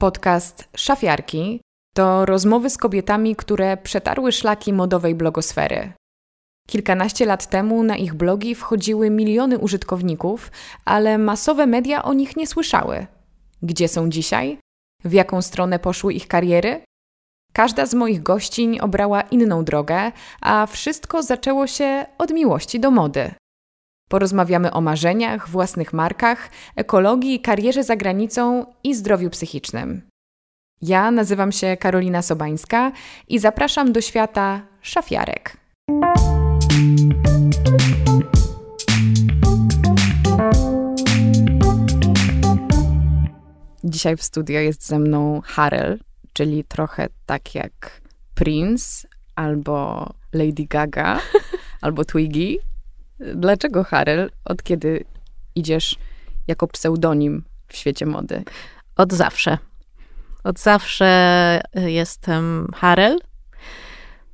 Podcast Szafiarki to rozmowy z kobietami, które przetarły szlaki modowej blogosfery. Kilkanaście lat temu na ich blogi wchodziły miliony użytkowników, ale masowe media o nich nie słyszały. Gdzie są dzisiaj? W jaką stronę poszły ich kariery? Każda z moich gościń obrała inną drogę, a wszystko zaczęło się od miłości do mody. Porozmawiamy o marzeniach, własnych markach, ekologii, karierze za granicą i zdrowiu psychicznym. Ja nazywam się Karolina Sobańska i zapraszam do świata szafiarek. Dzisiaj w studio jest ze mną Harel, czyli trochę tak jak Prince albo Lady Gaga albo Twiggy. Dlaczego Harel? Od kiedy idziesz jako pseudonim w świecie mody? Od zawsze. Od zawsze jestem Harel.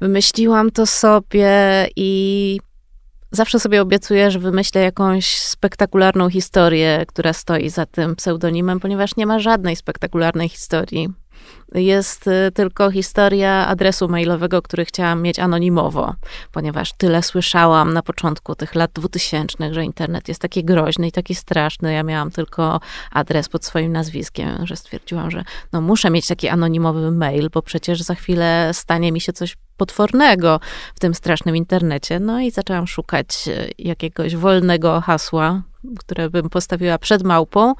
Wymyśliłam to sobie i zawsze sobie obiecuję, że wymyślę jakąś spektakularną historię, która stoi za tym pseudonimem, ponieważ nie ma żadnej spektakularnej historii jest y, tylko historia adresu mailowego, który chciałam mieć anonimowo, ponieważ tyle słyszałam na początku tych lat dwutysięcznych, że internet jest taki groźny i taki straszny. Ja miałam tylko adres pod swoim nazwiskiem, że stwierdziłam, że no muszę mieć taki anonimowy mail, bo przecież za chwilę stanie mi się coś potwornego w tym strasznym internecie. No i zaczęłam szukać y, jakiegoś wolnego hasła, które bym postawiła przed małpą.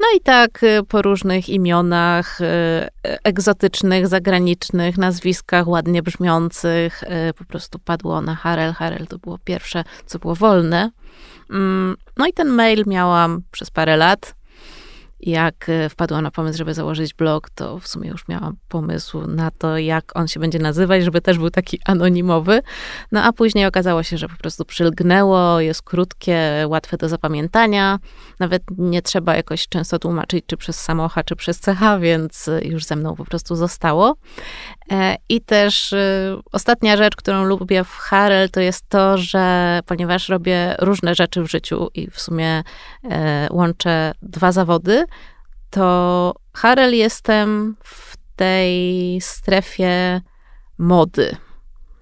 No i tak y, po różnych imionach y, egzotycznych, zagranicznych, nazwiskach ładnie brzmiących, y, po prostu padło na Harel. Harel to było pierwsze, co było wolne. Mm, no i ten mail miałam przez parę lat jak e, wpadłam na pomysł, żeby założyć blog, to w sumie już miałam pomysł na to, jak on się będzie nazywać, żeby też był taki anonimowy. No a później okazało się, że po prostu przylgnęło, jest krótkie, łatwe do zapamiętania. Nawet nie trzeba jakoś często tłumaczyć, czy przez samocha, czy przez cecha, więc już ze mną po prostu zostało. E, I też e, ostatnia rzecz, którą lubię w Harel, to jest to, że ponieważ robię różne rzeczy w życiu i w sumie łączę dwa zawody, to Harel jestem w tej strefie mody.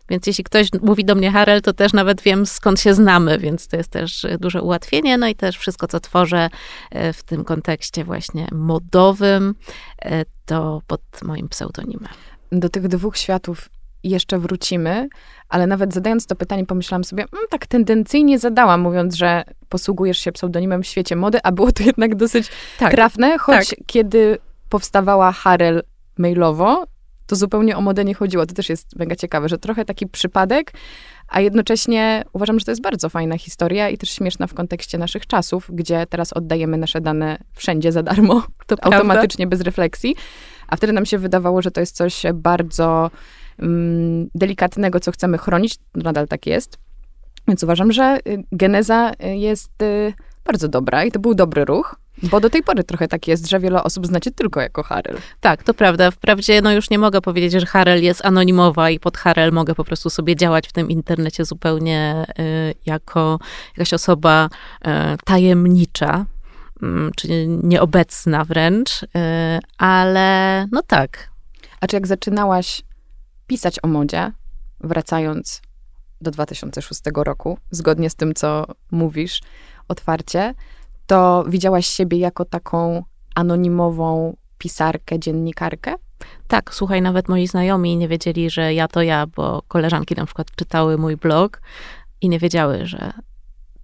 Więc jeśli ktoś mówi do mnie Harel, to też nawet wiem skąd się znamy, więc to jest też duże ułatwienie. No i też wszystko, co tworzę e, w tym kontekście właśnie modowym, e, to pod moim pseudonimem. Do tych dwóch światów jeszcze wrócimy, ale nawet zadając to pytanie, pomyślałam sobie, mm, tak tendencyjnie zadałam, mówiąc, że posługujesz się pseudonimem w świecie mody, a było to jednak dosyć tak, trafne, choć tak. kiedy powstawała Harel mailowo, to zupełnie o modę nie chodziło. To też jest mega ciekawe, że trochę taki przypadek, a jednocześnie uważam, że to jest bardzo fajna historia i też śmieszna w kontekście naszych czasów, gdzie teraz oddajemy nasze dane wszędzie za darmo, to automatycznie, prawda? bez refleksji. A wtedy nam się wydawało, że to jest coś bardzo um, delikatnego, co chcemy chronić. Nadal tak jest. Więc uważam, że y, geneza y, jest y, bardzo dobra i to był dobry ruch. Bo do tej pory trochę tak jest, że wiele osób znacie tylko jako Harel. Tak, to prawda. Wprawdzie no już nie mogę powiedzieć, że Harel jest anonimowa i pod Harel mogę po prostu sobie działać w tym internecie zupełnie y, jako jakaś osoba y, tajemnicza, y, czyli nieobecna wręcz, ale no tak. A czy jak zaczynałaś pisać o modzie, wracając do 2006 roku, zgodnie z tym, co mówisz otwarcie, to widziałaś siebie jako taką anonimową pisarkę, dziennikarkę? Tak, słuchaj, nawet moi znajomi nie wiedzieli, że ja to ja, bo koleżanki na przykład czytały mój blog i nie wiedziały, że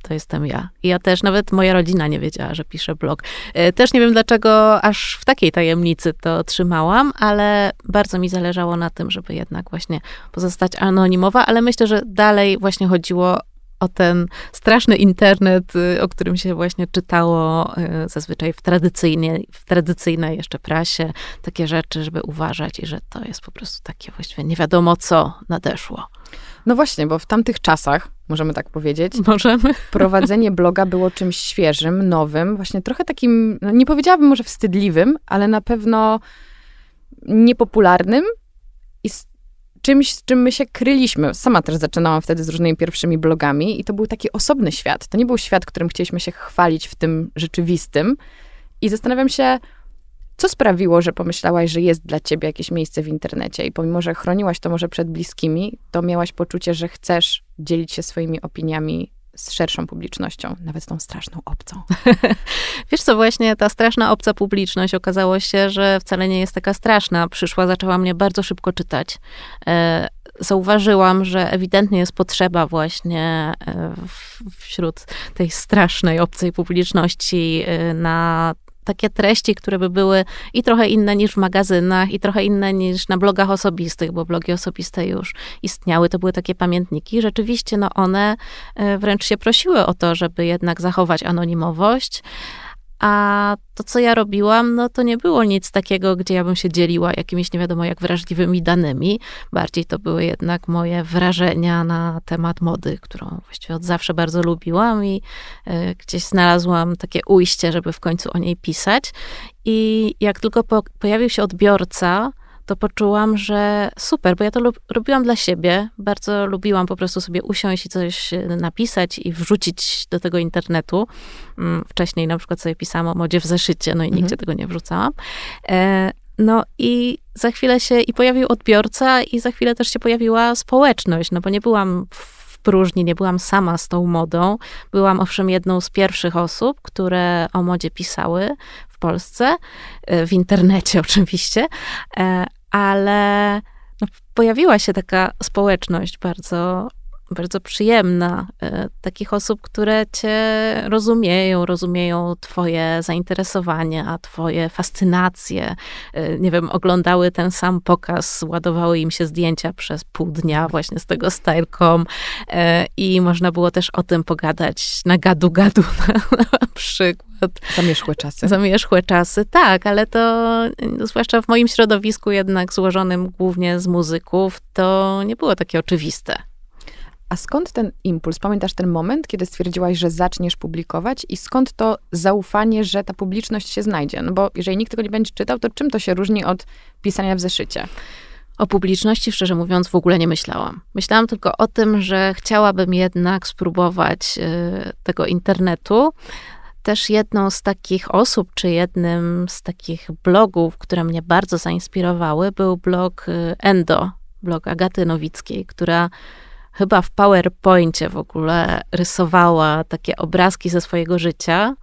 to jestem ja. I ja też, nawet moja rodzina nie wiedziała, że piszę blog. E, też nie wiem, dlaczego aż w takiej tajemnicy to trzymałam, ale bardzo mi zależało na tym, żeby jednak właśnie pozostać anonimowa, ale myślę, że dalej właśnie chodziło o ten straszny internet, y, o którym się właśnie czytało y, zazwyczaj w, tradycyjnie, w tradycyjnej jeszcze prasie, takie rzeczy, żeby uważać i że to jest po prostu takie właściwie nie wiadomo co nadeszło. No właśnie, bo w tamtych czasach, możemy tak powiedzieć, możemy. prowadzenie bloga było czymś świeżym, nowym, właśnie trochę takim, no nie powiedziałabym może wstydliwym, ale na pewno niepopularnym i z czymś, z czym my się kryliśmy. Sama też zaczynałam wtedy z różnymi pierwszymi blogami i to był taki osobny świat. To nie był świat, którym chcieliśmy się chwalić w tym rzeczywistym. I zastanawiam się, Co sprawiło, że pomyślałaś, że jest dla ciebie jakieś miejsce w internecie i pomimo, że chroniłaś to może przed bliskimi, to miałaś poczucie, że chcesz dzielić się swoimi opiniami z szerszą publicznością, nawet tą straszną obcą. Wiesz co, właśnie ta straszna obca publiczność okazało się, że wcale nie jest taka straszna. Przyszła, zaczęła mnie bardzo szybko czytać. E, zauważyłam, że ewidentnie jest potrzeba właśnie e, wśród tej strasznej obcej publiczności e, na takie treści, które by były i trochę inne niż w magazynach, i trochę inne niż na blogach osobistych, bo blogi osobiste już istniały, to były takie pamiętniki. Rzeczywiście, no one e, wręcz się prosiły o to, żeby jednak zachować anonimowość. A to, co ja robiłam, no to nie było nic takiego, gdzie ja bym się dzieliła jakimiś nie wiadomo jak wrażliwymi danymi. Bardziej to były jednak moje wrażenia na temat mody, którą właściwie od zawsze bardzo lubiłam i y, gdzieś znalazłam takie ujście, żeby w końcu o niej pisać. I jak tylko po, pojawił się odbiorca, to poczułam, że super, bo ja to lub, robiłam dla siebie. Bardzo lubiłam po prostu sobie usiąść i coś e, napisać i wrzucić do tego internetu. Mm, wcześniej na przykład sobie pisałam o modzie w zeszycie, no i nigdzie mhm. tego nie wrzucałam. E, no i za chwilę się i pojawił odbiorca i za chwilę też się pojawiła społeczność, no bo nie byłam w próżni, nie byłam sama z tą modą. Byłam owszem jedną z pierwszych osób, które o modzie pisały w Polsce, e, w internecie oczywiście, ale no, pojawiła się taka społeczność bardzo bardzo przyjemna. E, takich osób, które cię rozumieją, rozumieją twoje zainteresowania, twoje fascynacje. E, nie wiem, oglądały ten sam pokaz, ładowały im się zdjęcia przez pół dnia właśnie z tego style.com e, i można było też o tym pogadać na gadu-gadu na, na przykład. Zamierzchłe czasy. Zamierzchłe czasy, tak, ale to zwłaszcza w moim środowisku jednak złożonym głównie z muzyków, to nie było takie oczywiste. A skąd ten impuls? Pamiętasz ten moment, kiedy stwierdziłaś, że zaczniesz publikować i skąd to zaufanie, że ta publiczność się znajdzie? No bo jeżeli nikt tego nie będzie czytał, to czym to się różni od pisania w zeszycie? O publiczności, szczerze mówiąc, w ogóle nie myślałam. Myślałam tylko o tym, że chciałabym jednak spróbować y, tego internetu. Też jedną z takich osób, czy jednym z takich blogów, które mnie bardzo zainspirowały, był blog y, Endo, blog Agaty Nowickiej, która chyba w PowerPoincie w ogóle rysowała takie obrazki ze swojego życia,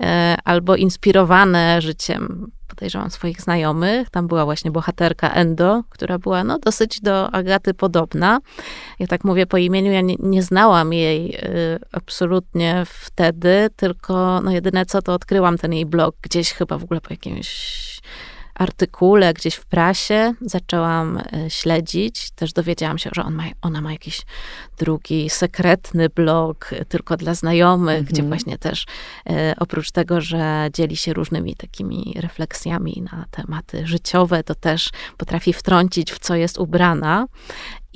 e, albo inspirowane życiem, podejrzewam, swoich znajomych. Tam była właśnie bohaterka Endo, która była no, dosyć do Agaty podobna. Ja tak mówię po imieniu, ja nie, nie znałam jej y, absolutnie wtedy, tylko no, jedyne co, to odkryłam ten jej blog gdzieś chyba w ogóle po jakimś artykule gdzieś w prasie, zaczęłam e, śledzić. Też dowiedziałam się, że on ma, ona ma jakiś drugi sekretny blog e, tylko dla znajomych, gdzie mhm. właśnie też e, oprócz tego, że dzieli się różnymi takimi refleksjami na tematy życiowe, to też potrafi wtrącić, w co jest ubrana.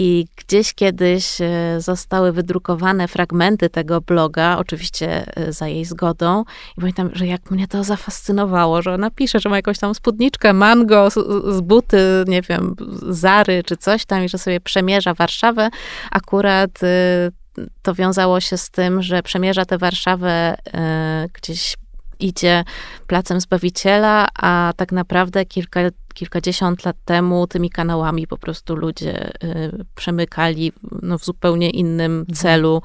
I gdzieś kiedyś e, zostały wydrukowane fragmenty tego bloga, oczywiście e, za jej zgodą. I pamiętam, że jak mnie to zafascynowało, że ona pisze, że ma jakąś tam spódniczkę mango z, z buty, nie wiem, Zary czy coś tam i że sobie przemierza Warszawę. Akurat e, to wiązało się z tym, że przemierza tę Warszawę gdzieś idzie placem Zbawiciela, a tak naprawdę kilka, kilkadziesiąt lat temu tymi kanałami po prostu ludzie y, przemykali no, w zupełnie innym mhm. celu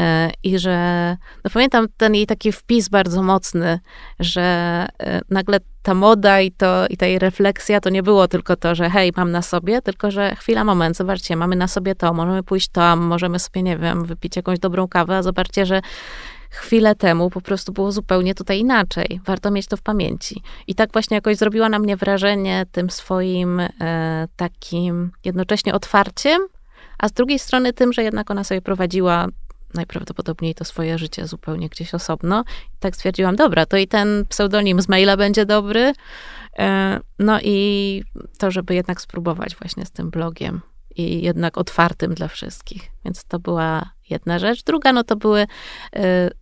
y, i że, no pamiętam ten jej taki wpis bardzo mocny, że y, nagle ta moda i, to, i ta jej refleksja to nie było tylko to, że hej, mam na sobie, tylko że chwila, moment, zobaczcie, mamy na sobie to, możemy pójść tam, możemy sobie, nie wiem, wypić jakąś dobrą kawę, a zobaczcie, że chwilę temu po prostu było zupełnie tutaj inaczej. Warto mieć to w pamięci. I tak właśnie jakoś zrobiła na mnie wrażenie tym swoim e, takim jednocześnie otwarciem, a z drugiej strony tym, że jednak ona sobie prowadziła najprawdopodobniej to swoje życie zupełnie gdzieś osobno. I tak stwierdziłam, dobra, to i ten pseudonim z maila będzie dobry. E, no i to, żeby jednak spróbować właśnie z tym blogiem i jednak otwartym dla wszystkich. Więc to była jedna rzecz. Druga, no to były y,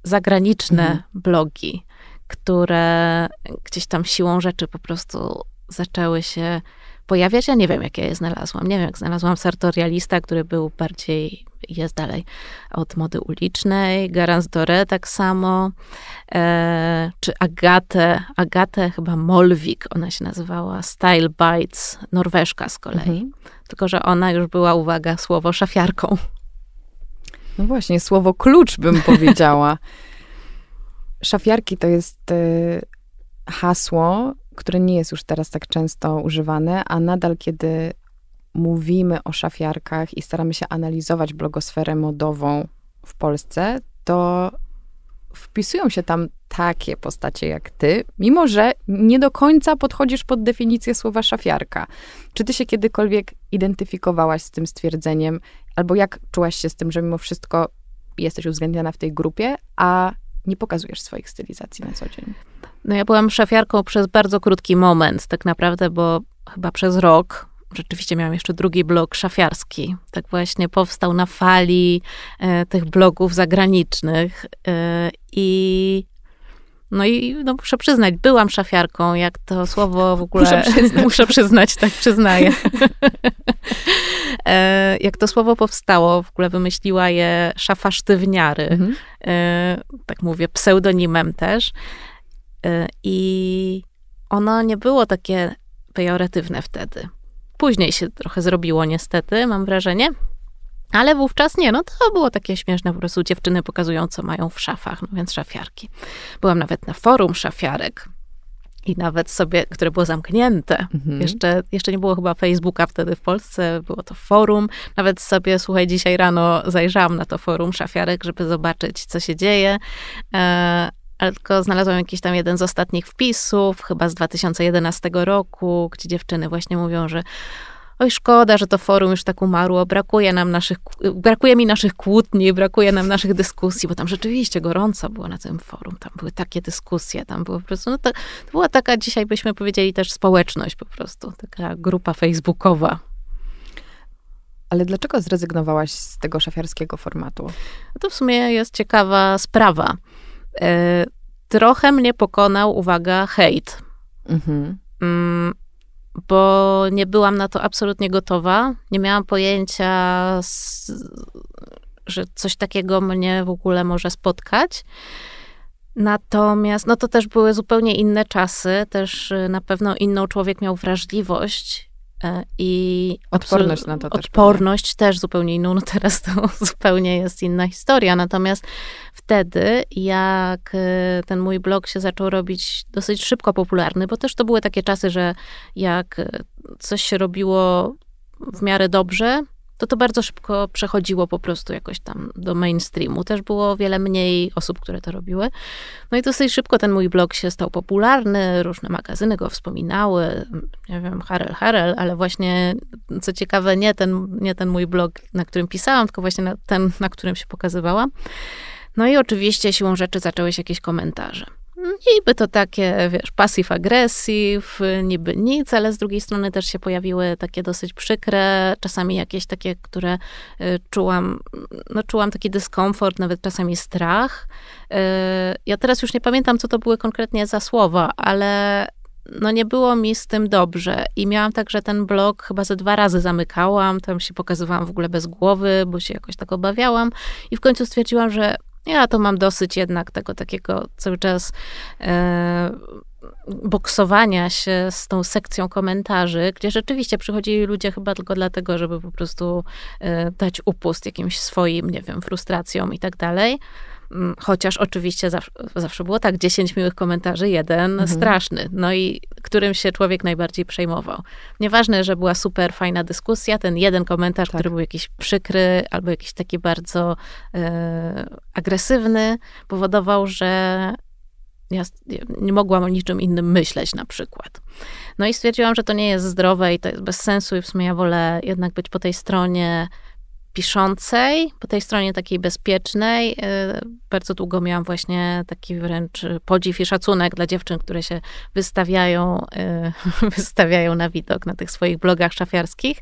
zagraniczne mhm. blogi, które gdzieś tam siłą rzeczy po prostu zaczęły się pojawiać. Ja nie wiem, jak ja je znalazłam. Nie wiem, jak znalazłam sartorialista, który był bardziej jest dalej. Od mody ulicznej, Garance Dore tak samo, e, czy Agatę, Agatę chyba Molvik, ona się nazywała, Style Bites, Norweszka z kolei. Mhm. Tylko, że ona już była, uwaga, słowo szafiarką. No właśnie, słowo klucz bym powiedziała. Szafiarki to jest y, hasło, które nie jest już teraz tak często używane, a nadal kiedy mówimy o szafiarkach i staramy się analizować blogosferę modową w Polsce, to wpisują się tam takie postacie jak ty, mimo że nie do końca podchodzisz pod definicję słowa szafiarka. Czy ty się kiedykolwiek identyfikowałaś z tym stwierdzeniem, albo jak czułaś się z tym, że mimo wszystko jesteś uwzględniana w tej grupie, a nie pokazujesz swoich stylizacji na co dzień? No ja byłam szafiarką przez bardzo krótki moment, tak naprawdę, bo chyba przez rok rzeczywiście miałam jeszcze drugi blog szafiarski. Tak właśnie powstał na fali e, tych blogów zagranicznych e, i no i no, muszę przyznać, byłam szafiarką, jak to słowo w ogóle... Muszę przyznać, muszę przyznać tak przyznaję. e, jak to słowo powstało, w ogóle wymyśliła je szafa sztywniary. Mhm. E, tak mówię, pseudonimem też. E, I ono nie było takie pejoratywne wtedy. Później się trochę zrobiło niestety, mam wrażenie. Ale wówczas nie, no to było takie śmieszne, po prostu dziewczyny pokazują, co mają w szafach, no więc szafiarki. Byłam nawet na forum szafiarek i nawet sobie, które było zamknięte. Mhm. Jeszcze, jeszcze nie było chyba Facebooka wtedy w Polsce, było to forum. Nawet sobie, słuchaj, dzisiaj rano zajrzałam na to forum szafiarek, żeby zobaczyć, co się dzieje. E, ale tylko znalazłam jakiś tam jeden z ostatnich wpisów, chyba z 2011 roku, gdzie dziewczyny właśnie mówią, że oj szkoda, że to forum już tak umarło, brakuje nam naszych, brakuje mi naszych kłótni, brakuje nam naszych dyskusji, bo tam rzeczywiście gorąco było na tym forum, tam były takie dyskusje, tam było po prostu, no to, to była taka, dzisiaj byśmy powiedzieli też społeczność po prostu, taka grupa facebookowa. Ale dlaczego zrezygnowałaś z tego szafiarskiego formatu? No to w sumie jest ciekawa sprawa. E, trochę mnie pokonał, uwaga, hejt. Mhm. Mm, bo nie byłam na to absolutnie gotowa. Nie miałam pojęcia, że coś takiego mnie w ogóle może spotkać. Natomiast, no to też były zupełnie inne czasy, też y, na pewno inną człowiek miał wrażliwość I odporność na to też. Odporność pewnie. też zupełnie inną. No teraz to zupełnie jest inna historia. Natomiast wtedy, jak e, ten mój blog się zaczął robić dosyć szybko popularny, bo też to były takie czasy, że jak e, coś się robiło w miarę dobrze, to to bardzo szybko przechodziło po prostu jakoś tam do mainstreamu. Też było wiele mniej osób, które to robiły. No i dosyć szybko ten mój blog się stał popularny, różne magazyny go wspominały, nie wiem, Harel Harel, ale właśnie, co ciekawe, nie ten, nie ten mój blog, na którym pisałam, tylko właśnie ten, na którym się pokazywałam. No i oczywiście siłą rzeczy zaczęły się jakieś komentarze. Niby to takie, wiesz, passive niby nic, ale z drugiej strony też się pojawiły takie dosyć przykre, czasami jakieś takie, które y, czułam, no czułam taki dyskomfort, nawet czasami strach. Y, ja teraz już nie pamiętam, co to były konkretnie za słowa, ale no nie było mi z tym dobrze i miałam tak, że ten blog chyba ze dwa razy zamykałam, tam się pokazywałam w ogóle bez głowy, bo się jakoś tak obawiałam i w końcu stwierdziłam, że ja to mam dosyć jednak tego takiego cały czas e, boksowania się z tą sekcją komentarzy, gdzie rzeczywiście przychodzili ludzie chyba tylko dlatego, żeby po prostu e, dać upust jakimś swoim, nie wiem, frustracjom i tak dalej. Mm, chociaż oczywiście zawsze, zawsze było tak, 10 miłych komentarzy, jeden mhm. straszny. No i którym się człowiek najbardziej przejmował. Nieważne, że była super fajna dyskusja, ten jeden komentarz, tak. który był jakiś przykry albo jakiś taki bardzo e, agresywny, powodował, że ja nie mogłam o niczym innym myśleć na przykład. No i stwierdziłam, że to nie jest zdrowe i to jest bez sensu i w sumie ja wolę jednak być po tej stronie piszącej, po tej stronie takiej bezpiecznej. Y, bardzo długo miałam właśnie taki wręcz podziw i szacunek dla dziewczyn, które się wystawiają, y, wystawiają na widok na tych swoich blogach szafiarskich.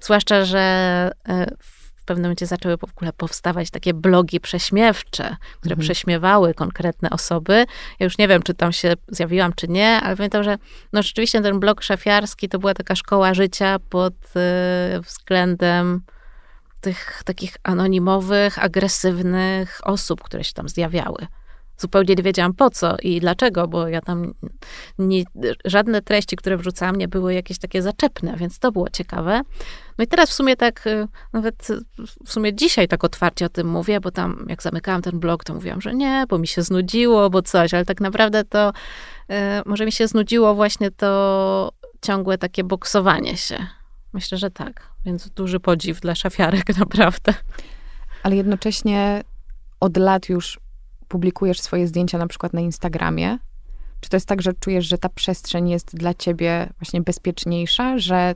Zwłaszcza, że y, w pewnym momencie zaczęły w ogóle powstawać takie blogi prześmiewcze, które mhm. prześmiewały konkretne osoby. Ja już nie wiem, czy tam się zjawiłam, czy nie, ale pamiętam, że no rzeczywiście ten blog szafiarski to była taka szkoła życia pod względem tych takich anonimowych, agresywnych osób, które się tam zjawiały zupełnie nie wiedziałam po co i dlaczego, bo ja tam nie, żadne treści, które wrzucałam, nie były jakieś takie zaczepne, więc to było ciekawe. No i teraz w sumie tak, y, nawet w sumie dzisiaj tak otwarcie o tym mówię, bo tam jak zamykałam ten blog, to mówiłam, że nie, bo mi się znudziło, bo coś, ale tak naprawdę to y, może mi się znudziło właśnie to ciągłe takie boksowanie się. Myślę, że tak. Więc duży podziw dla szafiarek, naprawdę. Ale jednocześnie od lat już publikujesz swoje zdjęcia na przykład na Instagramie, czy to jest tak, że czujesz, że ta przestrzeń jest dla ciebie właśnie bezpieczniejsza, że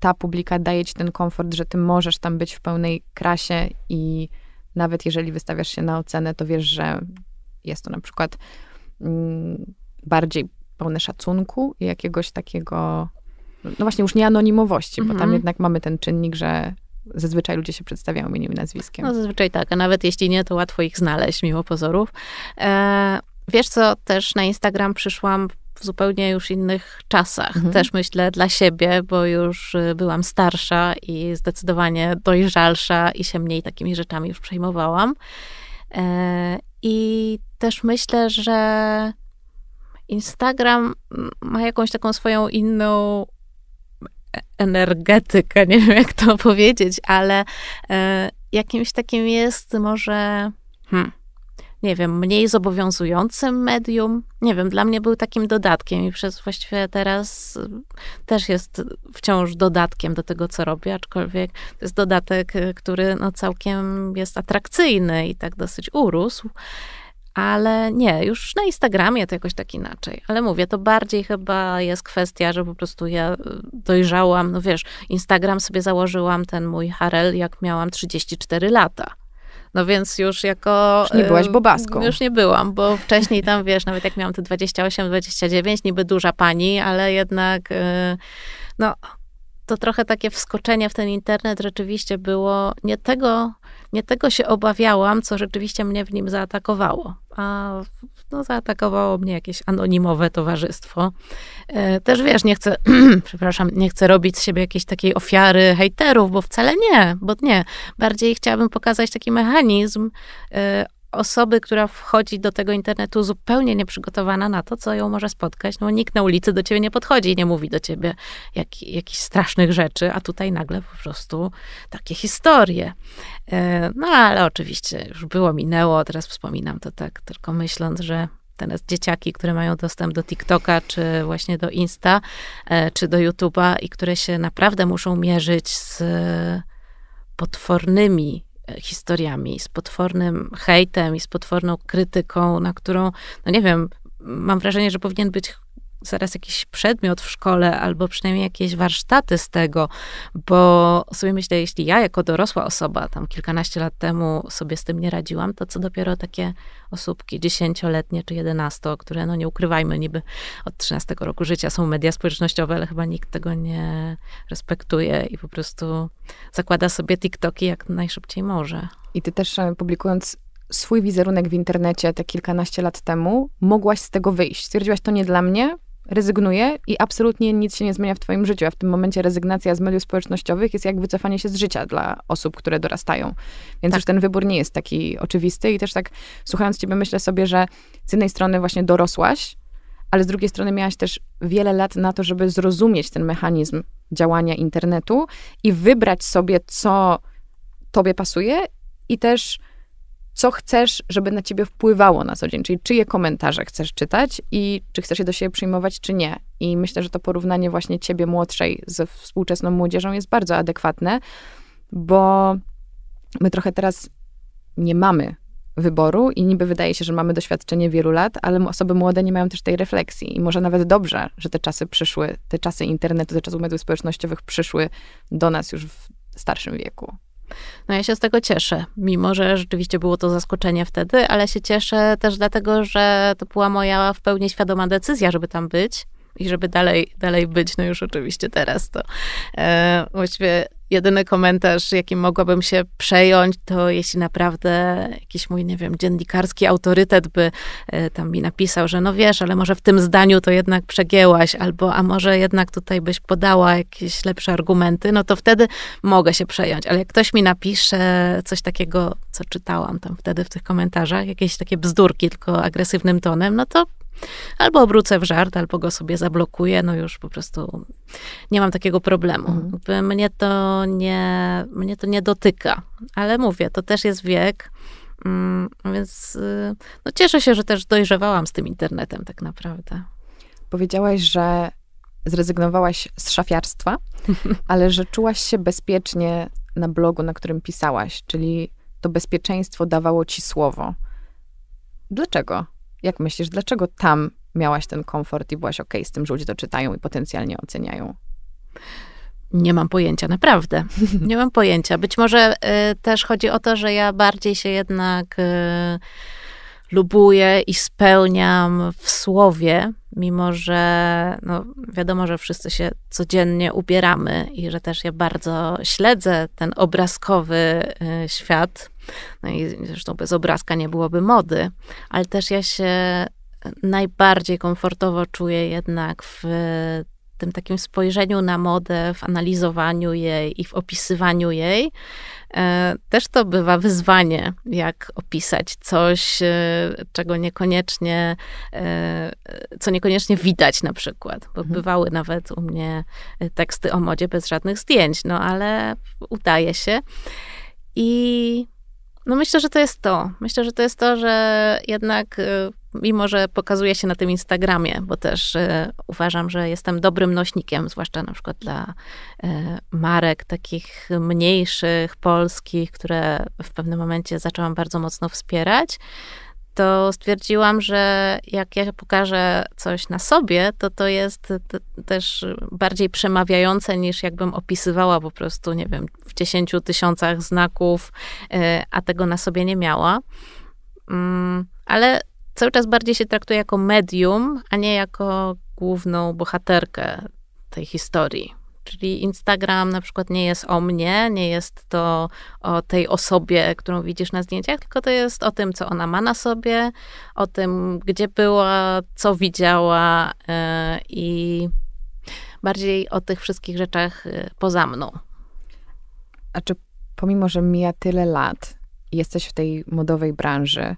ta publika daje ci ten komfort, że ty możesz tam być w pełnej krasie i nawet jeżeli wystawiasz się na ocenę, to wiesz, że jest to na przykład mm, bardziej pełne szacunku i jakiegoś takiego, no właśnie już nie anonimowości, bo tam mhm. jednak mamy ten czynnik, że Zazwyczaj ludzie się przedstawiają imieniem i nazwiskiem. No zazwyczaj tak, a nawet jeśli nie, to łatwo ich znaleźć mimo pozorów. E, wiesz co, też na Instagram przyszłam w zupełnie już innych czasach. Mhm. Też myślę dla siebie, bo już y, byłam starsza i zdecydowanie dojrzalsza i się mniej takimi rzeczami już przejmowałam. E, I też myślę, że Instagram ma jakąś taką swoją inną energetykę, nie wiem jak to powiedzieć, ale e, jakimś takim jest może, hmm, nie wiem, mniej zobowiązującym medium. Nie wiem, dla mnie był takim dodatkiem i przez właściwie teraz też jest wciąż dodatkiem do tego, co robię, aczkolwiek to jest dodatek, który no całkiem jest atrakcyjny i tak dosyć urósł. Ale nie, już na Instagramie to jakoś tak inaczej. Ale mówię, to bardziej chyba jest kwestia, że po prostu ja y, dojrzałam. No wiesz, Instagram sobie założyłam ten mój Harel, jak miałam 34 lata. No więc już jako... Już nie byłaś y, bobaską. Już nie byłam, bo wcześniej tam, wiesz, nawet jak miałam te 28-29, niby duża pani, ale jednak, y, no, to trochę takie wskoczenie w ten internet rzeczywiście było nie tego nie tego się obawiałam, co rzeczywiście mnie w nim zaatakowało. A no, zaatakowało mnie jakieś anonimowe towarzystwo. E, też wiesz, nie chcę, przepraszam, nie chcę robić z siebie jakiejś takiej ofiary hejterów, bo wcale nie, bo nie. Bardziej chciałabym pokazać taki mechanizm e, osoby, która wchodzi do tego internetu zupełnie nieprzygotowana na to, co ją może spotkać, no nikt na ulicy do ciebie nie podchodzi i nie mówi do ciebie jak, jakichś strasznych rzeczy, a tutaj nagle po prostu takie historie. E, no ale oczywiście już było, minęło, teraz wspominam to tak tylko myśląc, że teraz dzieciaki, które mają dostęp do TikToka, czy właśnie do Insta, e, czy do YouTube'a i które się naprawdę muszą mierzyć z potwornymi historiami, z potwornym hejtem i z potworną krytyką, na którą, no nie wiem, mam wrażenie, że powinien być zaraz jakiś przedmiot w szkole, albo przynajmniej jakieś warsztaty z tego, bo sobie myślę, jeśli ja jako dorosła osoba tam kilkanaście lat temu sobie z tym nie radziłam, to co dopiero takie osóbki dziesięcioletnie czy jedenasto, które, no nie ukrywajmy, niby od 13 roku życia są media społecznościowe, ale chyba nikt tego nie respektuje i po prostu zakłada sobie TikToki jak najszybciej może. I ty też e, publikując swój wizerunek w internecie te kilkanaście lat temu, mogłaś z tego wyjść. Stwierdziłaś, to nie dla mnie, rezygnuję i absolutnie nic się nie zmienia w twoim życiu. A w tym momencie rezygnacja z mediów społecznościowych jest jak wycofanie się z życia dla osób, które dorastają. Więc tak. już ten wybór nie jest taki oczywisty i też tak słuchając ciebie myślę sobie, że z jednej strony właśnie dorosłaś, ale z drugiej strony miałaś też wiele lat na to, żeby zrozumieć ten mechanizm działania internetu i wybrać sobie, co tobie pasuje i też co chcesz, żeby na ciebie wpływało na co dzień, czyli czyje komentarze chcesz czytać i czy chcesz je do siebie przyjmować, czy nie. I myślę, że to porównanie właśnie ciebie młodszej ze współczesną młodzieżą jest bardzo adekwatne, bo my trochę teraz nie mamy wyboru i niby wydaje się, że mamy doświadczenie wielu lat, ale osoby młode nie mają też tej refleksji i może nawet dobrze, że te czasy przyszły, te czasy internetu, te czasy mediów społecznościowych przyszły do nas już w starszym wieku. No ja się z tego cieszę, mimo że rzeczywiście było to zaskoczenie wtedy, ale się cieszę też dlatego, że to była moja w pełni świadoma decyzja, żeby tam być i żeby dalej, dalej być, no już oczywiście teraz to e, właściwie jedyny komentarz, jakim mogłabym się przejąć, to jeśli naprawdę jakiś mój, nie wiem, dziennikarski autorytet by e, tam mi napisał, że no wiesz, ale może w tym zdaniu to jednak przegięłaś, albo a może jednak tutaj byś podała jakieś lepsze argumenty, no to wtedy mogę się przejąć. Ale jak ktoś mi napisze coś takiego, co czytałam tam wtedy w tych komentarzach, jakieś takie bzdurki, tylko agresywnym tonem, no to Albo obrócę w żart, albo go sobie zablokuję, no już po prostu nie mam takiego problemu. Mhm. Mnie, to nie, mnie to nie dotyka, ale mówię, to też jest wiek, mm, więc y, no cieszę się, że też dojrzewałam z tym internetem tak naprawdę. Powiedziałaś, że zrezygnowałaś z szafiarstwa, ale że czułaś się bezpiecznie na blogu, na którym pisałaś, czyli to bezpieczeństwo dawało ci słowo. Dlaczego? Jak myślisz, dlaczego tam miałaś ten komfort i byłaś ok z tym, że ludzie to czytają i potencjalnie oceniają? Nie mam pojęcia, naprawdę. Nie mam pojęcia. Być może y, też chodzi o to, że ja bardziej się jednak y, lubuję i spełniam w słowie, mimo że no, wiadomo, że wszyscy się codziennie ubieramy i że też ja bardzo śledzę ten obrazkowy y, świat. No i zresztą bez obrazka nie byłoby mody, ale też ja się najbardziej komfortowo czuję jednak w tym takim spojrzeniu na modę, w analizowaniu jej i w opisywaniu jej. E, też to bywa wyzwanie, jak opisać coś, e, czego niekoniecznie, e, co niekoniecznie widać na przykład, bo mhm. bywały nawet u mnie teksty o modzie bez żadnych zdjęć, no ale udaje się. I no myślę, że to jest to. Myślę, że to jest to, że jednak mimo że pokazuje się na tym Instagramie, bo też e, uważam, że jestem dobrym nośnikiem, zwłaszcza na przykład dla e, marek takich mniejszych, polskich, które w pewnym momencie zaczęłam bardzo mocno wspierać, to stwierdziłam, że jak ja pokażę coś na sobie, to to jest też bardziej przemawiające niż jakbym opisywała po prostu, nie wiem, w dziesięciu tysiącach znaków, e, a tego na sobie nie miała. Mm, ale cały czas bardziej się traktuje jako medium, a nie jako główną bohaterkę tej historii. Czyli Instagram na przykład nie jest o mnie, nie jest to o tej osobie, którą widzisz na zdjęciach, tylko to jest o tym, co ona ma na sobie, o tym, gdzie była, co widziała yy, i bardziej o tych wszystkich rzeczach yy, poza mną. A czy pomimo, że mija tyle lat i jesteś w tej modowej branży,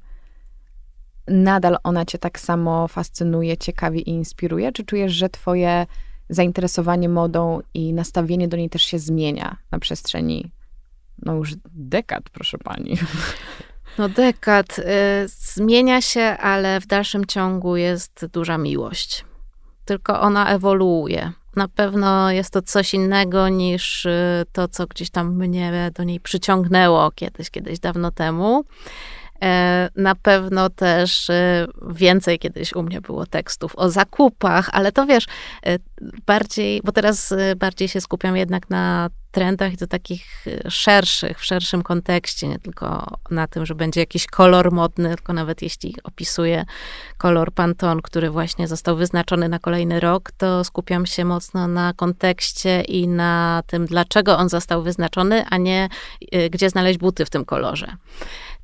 nadal ona cię tak samo fascynuje, ciekawi i inspiruje? Czy czujesz, że twoje zainteresowanie modą i nastawienie do niej też się zmienia na przestrzeni, no już dekad, proszę pani? No dekad. Y, zmienia się, ale w dalszym ciągu jest duża miłość. Tylko ona ewoluuje. Na pewno jest to coś innego niż y, to, co gdzieś tam mnie do niej przyciągnęło kiedyś, kiedyś dawno temu. E, na pewno też e, więcej kiedyś u mnie było tekstów o zakupach, ale to wiesz, e, bardziej, bo teraz bardziej się skupiam jednak na trendach i to takich szerszych, w szerszym kontekście, nie tylko na tym, że będzie jakiś kolor modny, tylko nawet jeśli opisuję kolor Pantone, który właśnie został wyznaczony na kolejny rok, to skupiam się mocno na kontekście i na tym, dlaczego on został wyznaczony, a nie gdzie znaleźć buty w tym kolorze.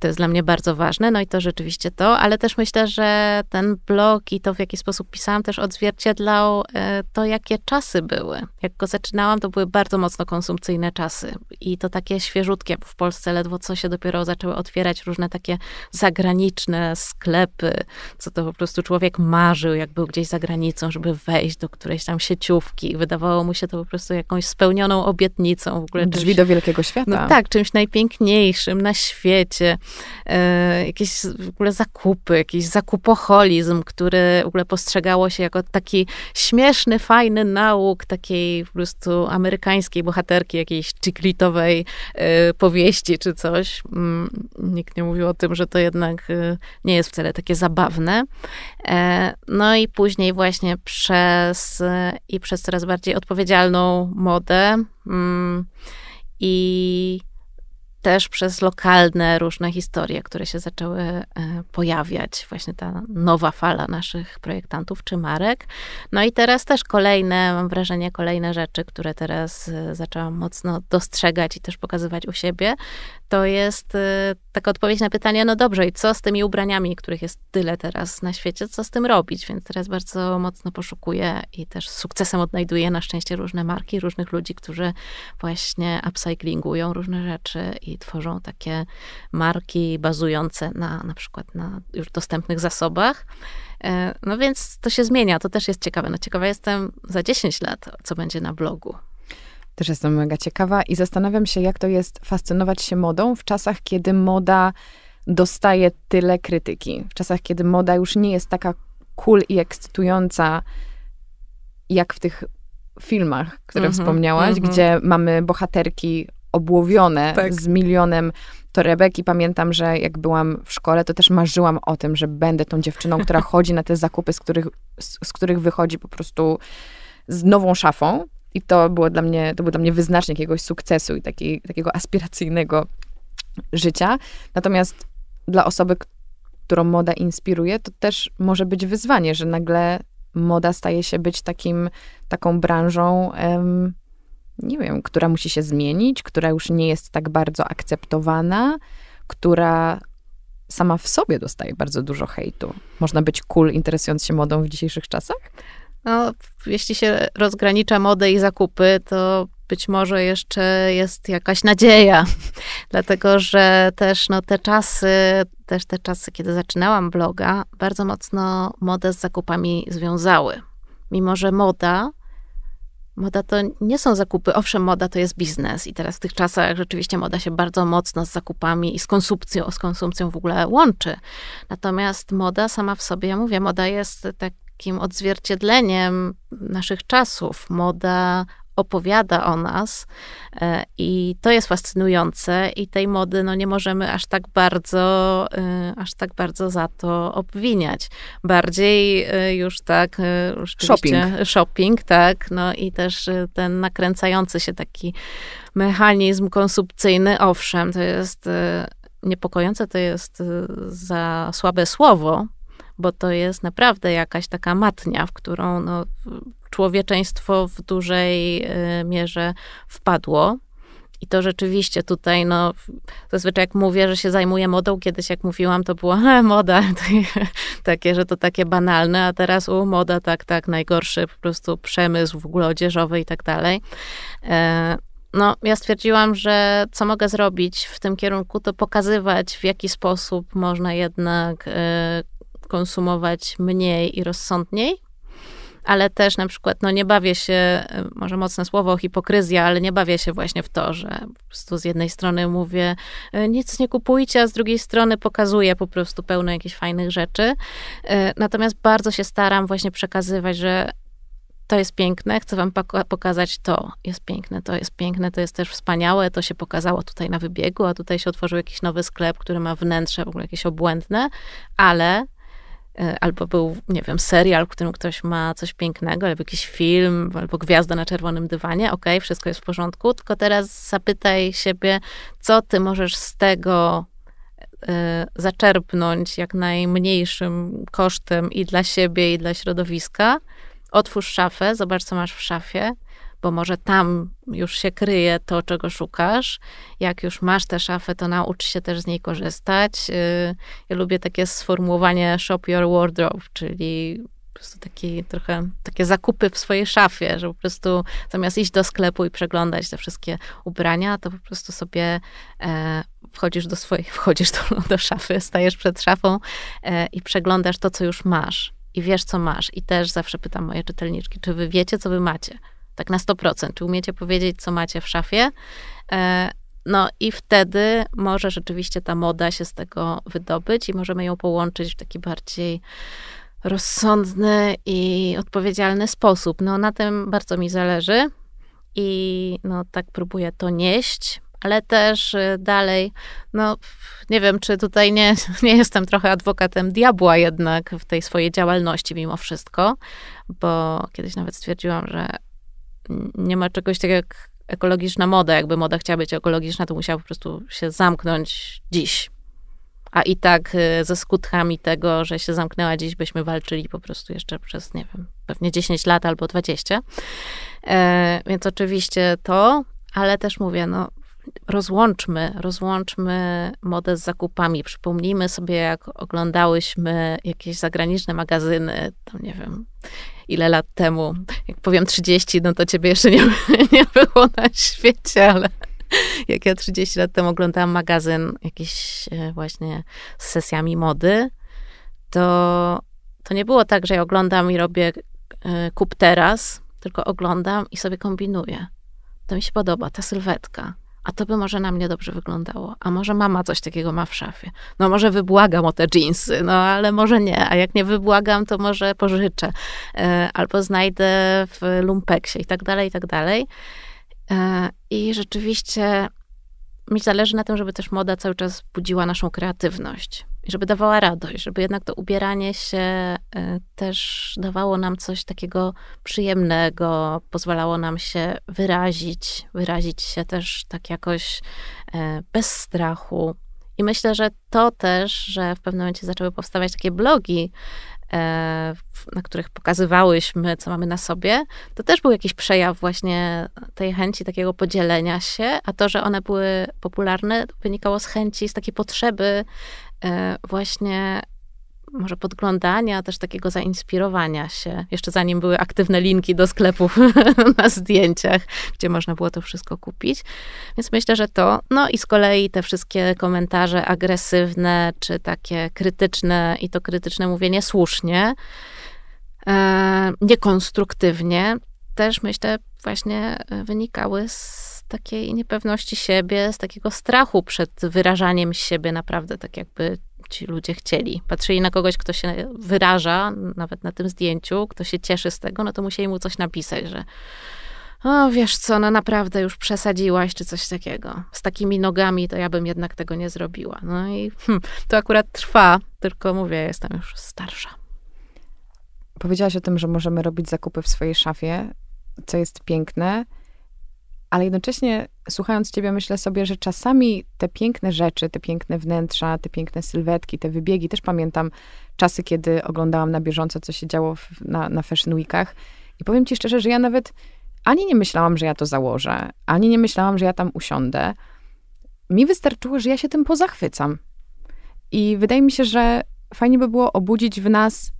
To jest dla mnie bardzo ważne, no i to rzeczywiście to, ale też myślę, że ten blog i to, w jaki sposób pisałam, też odzwierciedlał e, to, jakie czasy były. Jak go zaczynałam, to były bardzo mocno konsumpcyjne czasy i to takie świeżutkie. W Polsce ledwo co się dopiero zaczęły otwierać różne takie zagraniczne sklepy, co to po prostu człowiek marzył, jak był gdzieś za granicą, żeby wejść do którejś tam sieciówki. Wydawało mu się to po prostu jakąś spełnioną obietnicą. W ogóle Drzwi czymś, do wielkiego świata. No tak, czymś najpiękniejszym na świecie. E, jakieś w ogóle zakupy, jakiś zakupoholizm, który w ogóle postrzegało się jako taki śmieszny, fajny nauk takiej po prostu amerykańskiej bohaterki, jakiejś chiklitowej e, powieści czy coś. Mm, nikt nie mówił o tym, że to jednak e, nie jest wcale takie zabawne. No i później właśnie przez i przez coraz bardziej odpowiedzialną modę mm, i też przez lokalne różne historie, które się zaczęły e, pojawiać, właśnie ta nowa fala naszych projektantów czy marek. No i teraz też kolejne, mam wrażenie, kolejne rzeczy, które teraz e, zaczęłam mocno dostrzegać i też pokazywać u siebie, to jest e, taka odpowiedź na pytanie, no dobrze, i co z tymi ubraniami, których jest tyle teraz na świecie, co z tym robić? Więc teraz bardzo mocno poszukuję i też z sukcesem odnajduję na szczęście różne marki, różnych ludzi, którzy właśnie upcyclingują różne rzeczy i tworzą takie marki bazujące na na przykład na już dostępnych zasobach. E, no więc to się zmienia, to też jest ciekawe. No ciekawa jestem za 10 lat, co będzie na blogu. Też jestem mega ciekawa i zastanawiam się, jak to jest fascynować się modą w czasach, kiedy moda dostaje tyle krytyki. W czasach, kiedy moda już nie jest taka cool i ekscytująca, jak w tych filmach, które mm -hmm, wspomniałaś, mm -hmm. gdzie mamy bohaterki obłowione tak. z milionem torebek i pamiętam, że jak byłam w szkole, to też marzyłam o tym, że będę tą dziewczyną, która chodzi na te zakupy, z których, z, z których wychodzi po prostu z nową szafą. I to było dla mnie, to był dla mnie wyznacznik jakiegoś sukcesu i taki, takiego aspiracyjnego życia. Natomiast dla osoby, którą moda inspiruje, to też może być wyzwanie, że nagle moda staje się być takim, taką branżą, um, nie wiem, która musi się zmienić, która już nie jest tak bardzo akceptowana, która sama w sobie dostaje bardzo dużo hejtu. Można być cool, interesując się modą w dzisiejszych czasach? No, jeśli się rozgranicza modę i zakupy, to być może jeszcze jest jakaś nadzieja, dlatego że też no, te czasy, też te czasy, kiedy zaczynałam bloga, bardzo mocno modę z zakupami związały. Mimo, że moda Moda to nie są zakupy. Owszem, moda to jest biznes i teraz w tych czasach rzeczywiście moda się bardzo mocno z zakupami i z konsumpcją, z konsumpcją w ogóle łączy. Natomiast moda sama w sobie, ja mówię, moda jest takim odzwierciedleniem naszych czasów. Moda opowiada o nas e, i to jest fascynujące i tej mody no nie możemy aż tak bardzo, e, aż tak bardzo za to obwiniać. Bardziej e, już tak shopping. shopping, tak, no i też ten nakręcający się taki mechanizm konsumpcyjny, owszem, to jest niepokojące, to jest za słabe słowo, bo to jest naprawdę jakaś taka matnia, w którą no, człowieczeństwo w dużej y, mierze wpadło. I to rzeczywiście tutaj, no, zazwyczaj jak mówię, że się zajmuję modą, kiedyś jak mówiłam, to było he, moda, takie, że to takie banalne, a teraz u, moda, tak, tak, najgorszy po prostu przemysł w ogóle odzieżowy i tak dalej. E, no, ja stwierdziłam, że co mogę zrobić w tym kierunku, to pokazywać, w jaki sposób można jednak e, konsumować mniej i rozsądniej, ale też na przykład, no nie bawię się, może mocne słowo, hipokryzja, ale nie bawię się właśnie w to, że po prostu z jednej strony mówię, e, nic nie kupujcie, a z drugiej strony pokazuję po prostu pełno jakichś fajnych rzeczy. E, natomiast bardzo się staram właśnie przekazywać, że to jest piękne, chcę wam pokazać to. Jest piękne, to jest piękne, to jest też wspaniałe, to się pokazało tutaj na wybiegu, a tutaj się otworzył jakiś nowy sklep, który ma wnętrze w ogóle jakieś obłędne, ale albo był, nie wiem, serial, w którym ktoś ma coś pięknego, albo jakiś film, albo gwiazda na czerwonym dywanie, okej, okay, wszystko jest w porządku, tylko teraz zapytaj siebie, co ty możesz z tego y, zaczerpnąć jak najmniejszym kosztem i dla siebie, i dla środowiska. Otwórz szafę, zobacz, co masz w szafie, bo może tam już się kryje to, czego szukasz. Jak już masz tę szafę, to naucz się też z niej korzystać. Y, ja lubię takie sformułowanie shop your wardrobe, czyli po prostu taki, trochę takie zakupy w swojej szafie, że po prostu zamiast iść do sklepu i przeglądać te wszystkie ubrania, to po prostu sobie e, wchodzisz do swojej, wchodzisz do, do szafy, stajesz przed szafą e, i przeglądasz to, co już masz. I wiesz, co masz. I też zawsze pytam moje czytelniczki, czy wy wiecie, co wy macie? Tak na 100%. Czy umiecie powiedzieć, co macie w szafie? E, no i wtedy może rzeczywiście ta moda się z tego wydobyć i możemy ją połączyć w taki bardziej rozsądny i odpowiedzialny sposób. No na tym bardzo mi zależy i no tak próbuję to nieść, ale też y, dalej, no nie wiem, czy tutaj nie, nie jestem trochę adwokatem diabła jednak w tej swojej działalności mimo wszystko, bo kiedyś nawet stwierdziłam, że nie ma czegoś takiego jak ekologiczna moda. Jakby moda chciała być ekologiczna, to musiała po prostu się zamknąć dziś. A i tak y, ze skutkami tego, że się zamknęła dziś, byśmy walczyli po prostu jeszcze przez, nie wiem, pewnie 10 lat albo 20. E, więc oczywiście to, ale też mówię, no rozłączmy, rozłączmy modę z zakupami. Przypomnijmy sobie, jak oglądałyśmy jakieś zagraniczne magazyny, tam nie wiem, ile lat temu. Jak powiem 30, no to ciebie jeszcze nie, nie było na świecie, ale jak ja 30 lat temu oglądałam magazyn jakiś e, właśnie z sesjami mody, to, to nie było tak, że ja oglądam i robię e, kup teraz, tylko oglądam i sobie kombinuję. To mi się podoba, ta sylwetka a to by może na mnie dobrze wyglądało, a może mama coś takiego ma w szafie. No może wybłagam o te jeansy, no ale może nie, a jak nie wybłagam, to może pożyczę, e, albo znajdę w lumpeksie i tak dalej, i tak dalej. E, I rzeczywiście mi zależy na tym, żeby też moda cały czas budziła naszą kreatywność żeby dawała radość, żeby jednak to ubieranie się e, też dawało nam coś takiego przyjemnego, pozwalało nam się wyrazić, wyrazić się też tak jakoś e, bez strachu. I myślę, że to też, że w pewnym momencie zaczęły powstawać takie blogi, E, na których pokazywałyśmy, co mamy na sobie, to też był jakiś przejaw właśnie tej chęci takiego podzielenia się, a to, że one były popularne, wynikało z chęci, z takiej potrzeby właśnie może podglądania, też takiego zainspirowania się. Jeszcze zanim były aktywne linki do sklepów na zdjęciach, gdzie można było to wszystko kupić. Więc myślę, że to. No i z kolei te wszystkie komentarze agresywne, czy takie krytyczne, i to krytyczne mówię niesłusznie, e, niekonstruktywnie, też myślę właśnie wynikały z takiej niepewności siebie, z takiego strachu przed wyrażaniem siebie naprawdę tak jakby ci ludzie chcieli. Patrzyli na kogoś, kto się wyraża, nawet na tym zdjęciu, kto się cieszy z tego, no to musieli mu coś napisać, że o, wiesz co, no naprawdę już przesadziłaś, czy coś takiego. Z takimi nogami to ja bym jednak tego nie zrobiła. No i hm, to akurat trwa, tylko mówię, jestem już starsza. Powiedziałaś o tym, że możemy robić zakupy w swojej szafie, co jest piękne, ale jednocześnie słuchając ciebie myślę sobie, że czasami te piękne rzeczy, te piękne wnętrza, te piękne sylwetki, te wybiegi, też pamiętam czasy, kiedy oglądałam na bieżąco, co się działo w, na, na Fashion Weekach i powiem ci szczerze, że ja nawet ani nie myślałam, że ja to założę, ani nie myślałam, że ja tam usiądę. Mi wystarczyło, że ja się tym pozachwycam. I wydaje mi się, że fajnie by było obudzić w nas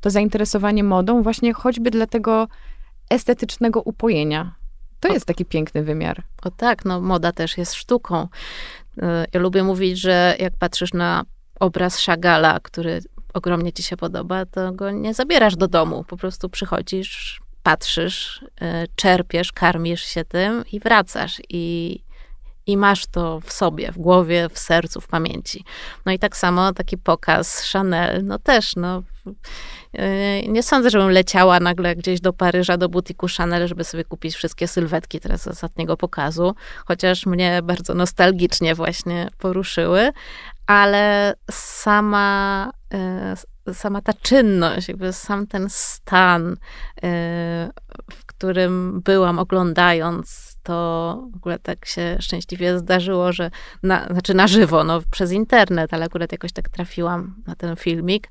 to zainteresowanie modą, właśnie choćby dla tego estetycznego upojenia, to jest taki piękny wymiar. O tak, no moda też jest sztuką. E, ja lubię mówić, że jak patrzysz na obraz Chagala, który ogromnie ci się podoba, to go nie zabierasz do domu. Po prostu przychodzisz, patrzysz, e, czerpiesz, karmisz się tym i wracasz. I, i masz to w sobie, w głowie, w sercu, w pamięci. No i tak samo taki pokaz Chanel, no też, no Yy, nie sądzę, żebym leciała nagle gdzieś do Paryża, do butiku Chanel, żeby sobie kupić wszystkie sylwetki teraz z ostatniego pokazu, chociaż mnie bardzo nostalgicznie właśnie poruszyły, ale sama, yy, sama ta czynność, jakby sam ten stan, yy, w którym byłam oglądając to w ogóle tak się szczęśliwie zdarzyło, że na, znaczy na żywo, no przez internet, ale akurat jakoś tak trafiłam na ten filmik.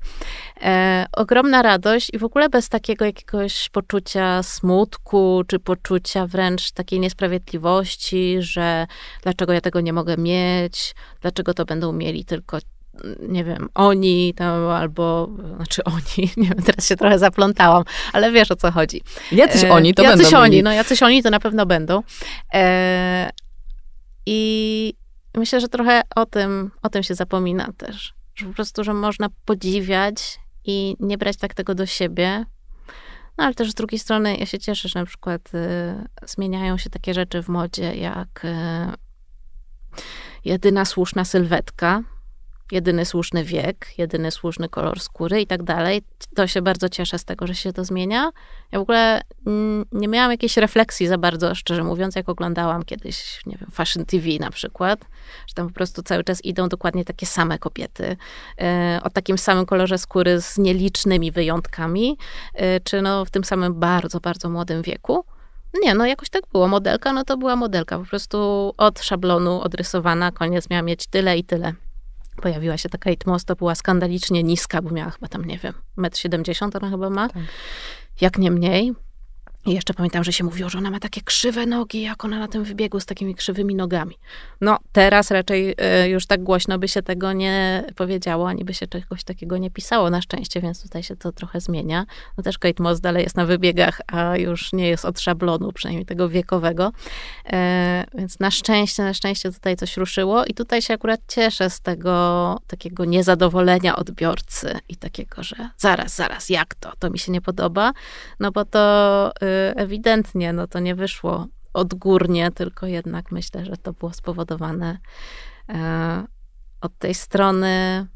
E, ogromna radość i w ogóle bez takiego jakiegoś poczucia smutku, czy poczucia wręcz takiej niesprawiedliwości, że dlaczego ja tego nie mogę mieć, dlaczego to będą mieli tylko nie wiem, oni tam albo, znaczy oni, nie wiem, teraz się trochę zaplątałam, ale wiesz o co chodzi. Jacyś e, oni to jacyś będą. Jacyś oni, no jacyś oni to na pewno będą. E, I myślę, że trochę o tym, o tym się zapomina też. Że po prostu, że można podziwiać i nie brać tak tego do siebie. No ale też z drugiej strony ja się cieszę, że na przykład y, zmieniają się takie rzeczy w modzie, jak y, jedyna słuszna sylwetka, jedyny słuszny wiek, jedyny słuszny kolor skóry i tak dalej. To się bardzo cieszę z tego, że się to zmienia. Ja w ogóle nie miałam jakiejś refleksji za bardzo, szczerze mówiąc, jak oglądałam kiedyś, nie wiem, Fashion TV na przykład, że tam po prostu cały czas idą dokładnie takie same kobiety, e, o takim samym kolorze skóry z nielicznymi wyjątkami, e, czy no w tym samym bardzo, bardzo młodym wieku. Nie, no jakoś tak było. Modelka, no to była modelka. Po prostu od szablonu odrysowana, koniec miała mieć tyle i tyle. Pojawiła się taka Kate Moss, to była skandalicznie niska, bo miała chyba tam, nie wiem, 1,70 m ona chyba ma. Tak. Jak nie mniej. I jeszcze pamiętam, że się mówiło, że ona ma takie krzywe nogi, jak ona na tym wybiegu z takimi krzywymi nogami. No, teraz raczej y, już tak głośno by się tego nie powiedziało, ani by się czegoś takiego nie pisało na szczęście, więc tutaj się to trochę zmienia. No też Kate Moss dalej jest na wybiegach, a już nie jest od szablonu, przynajmniej tego wiekowego. E, więc na szczęście, na szczęście tutaj coś ruszyło i tutaj się akurat cieszę z tego takiego niezadowolenia odbiorcy i takiego, że zaraz, zaraz, jak to? To mi się nie podoba, no bo to y, ewidentnie no to nie wyszło odgórnie, tylko jednak myślę, że to było spowodowane e, od tej strony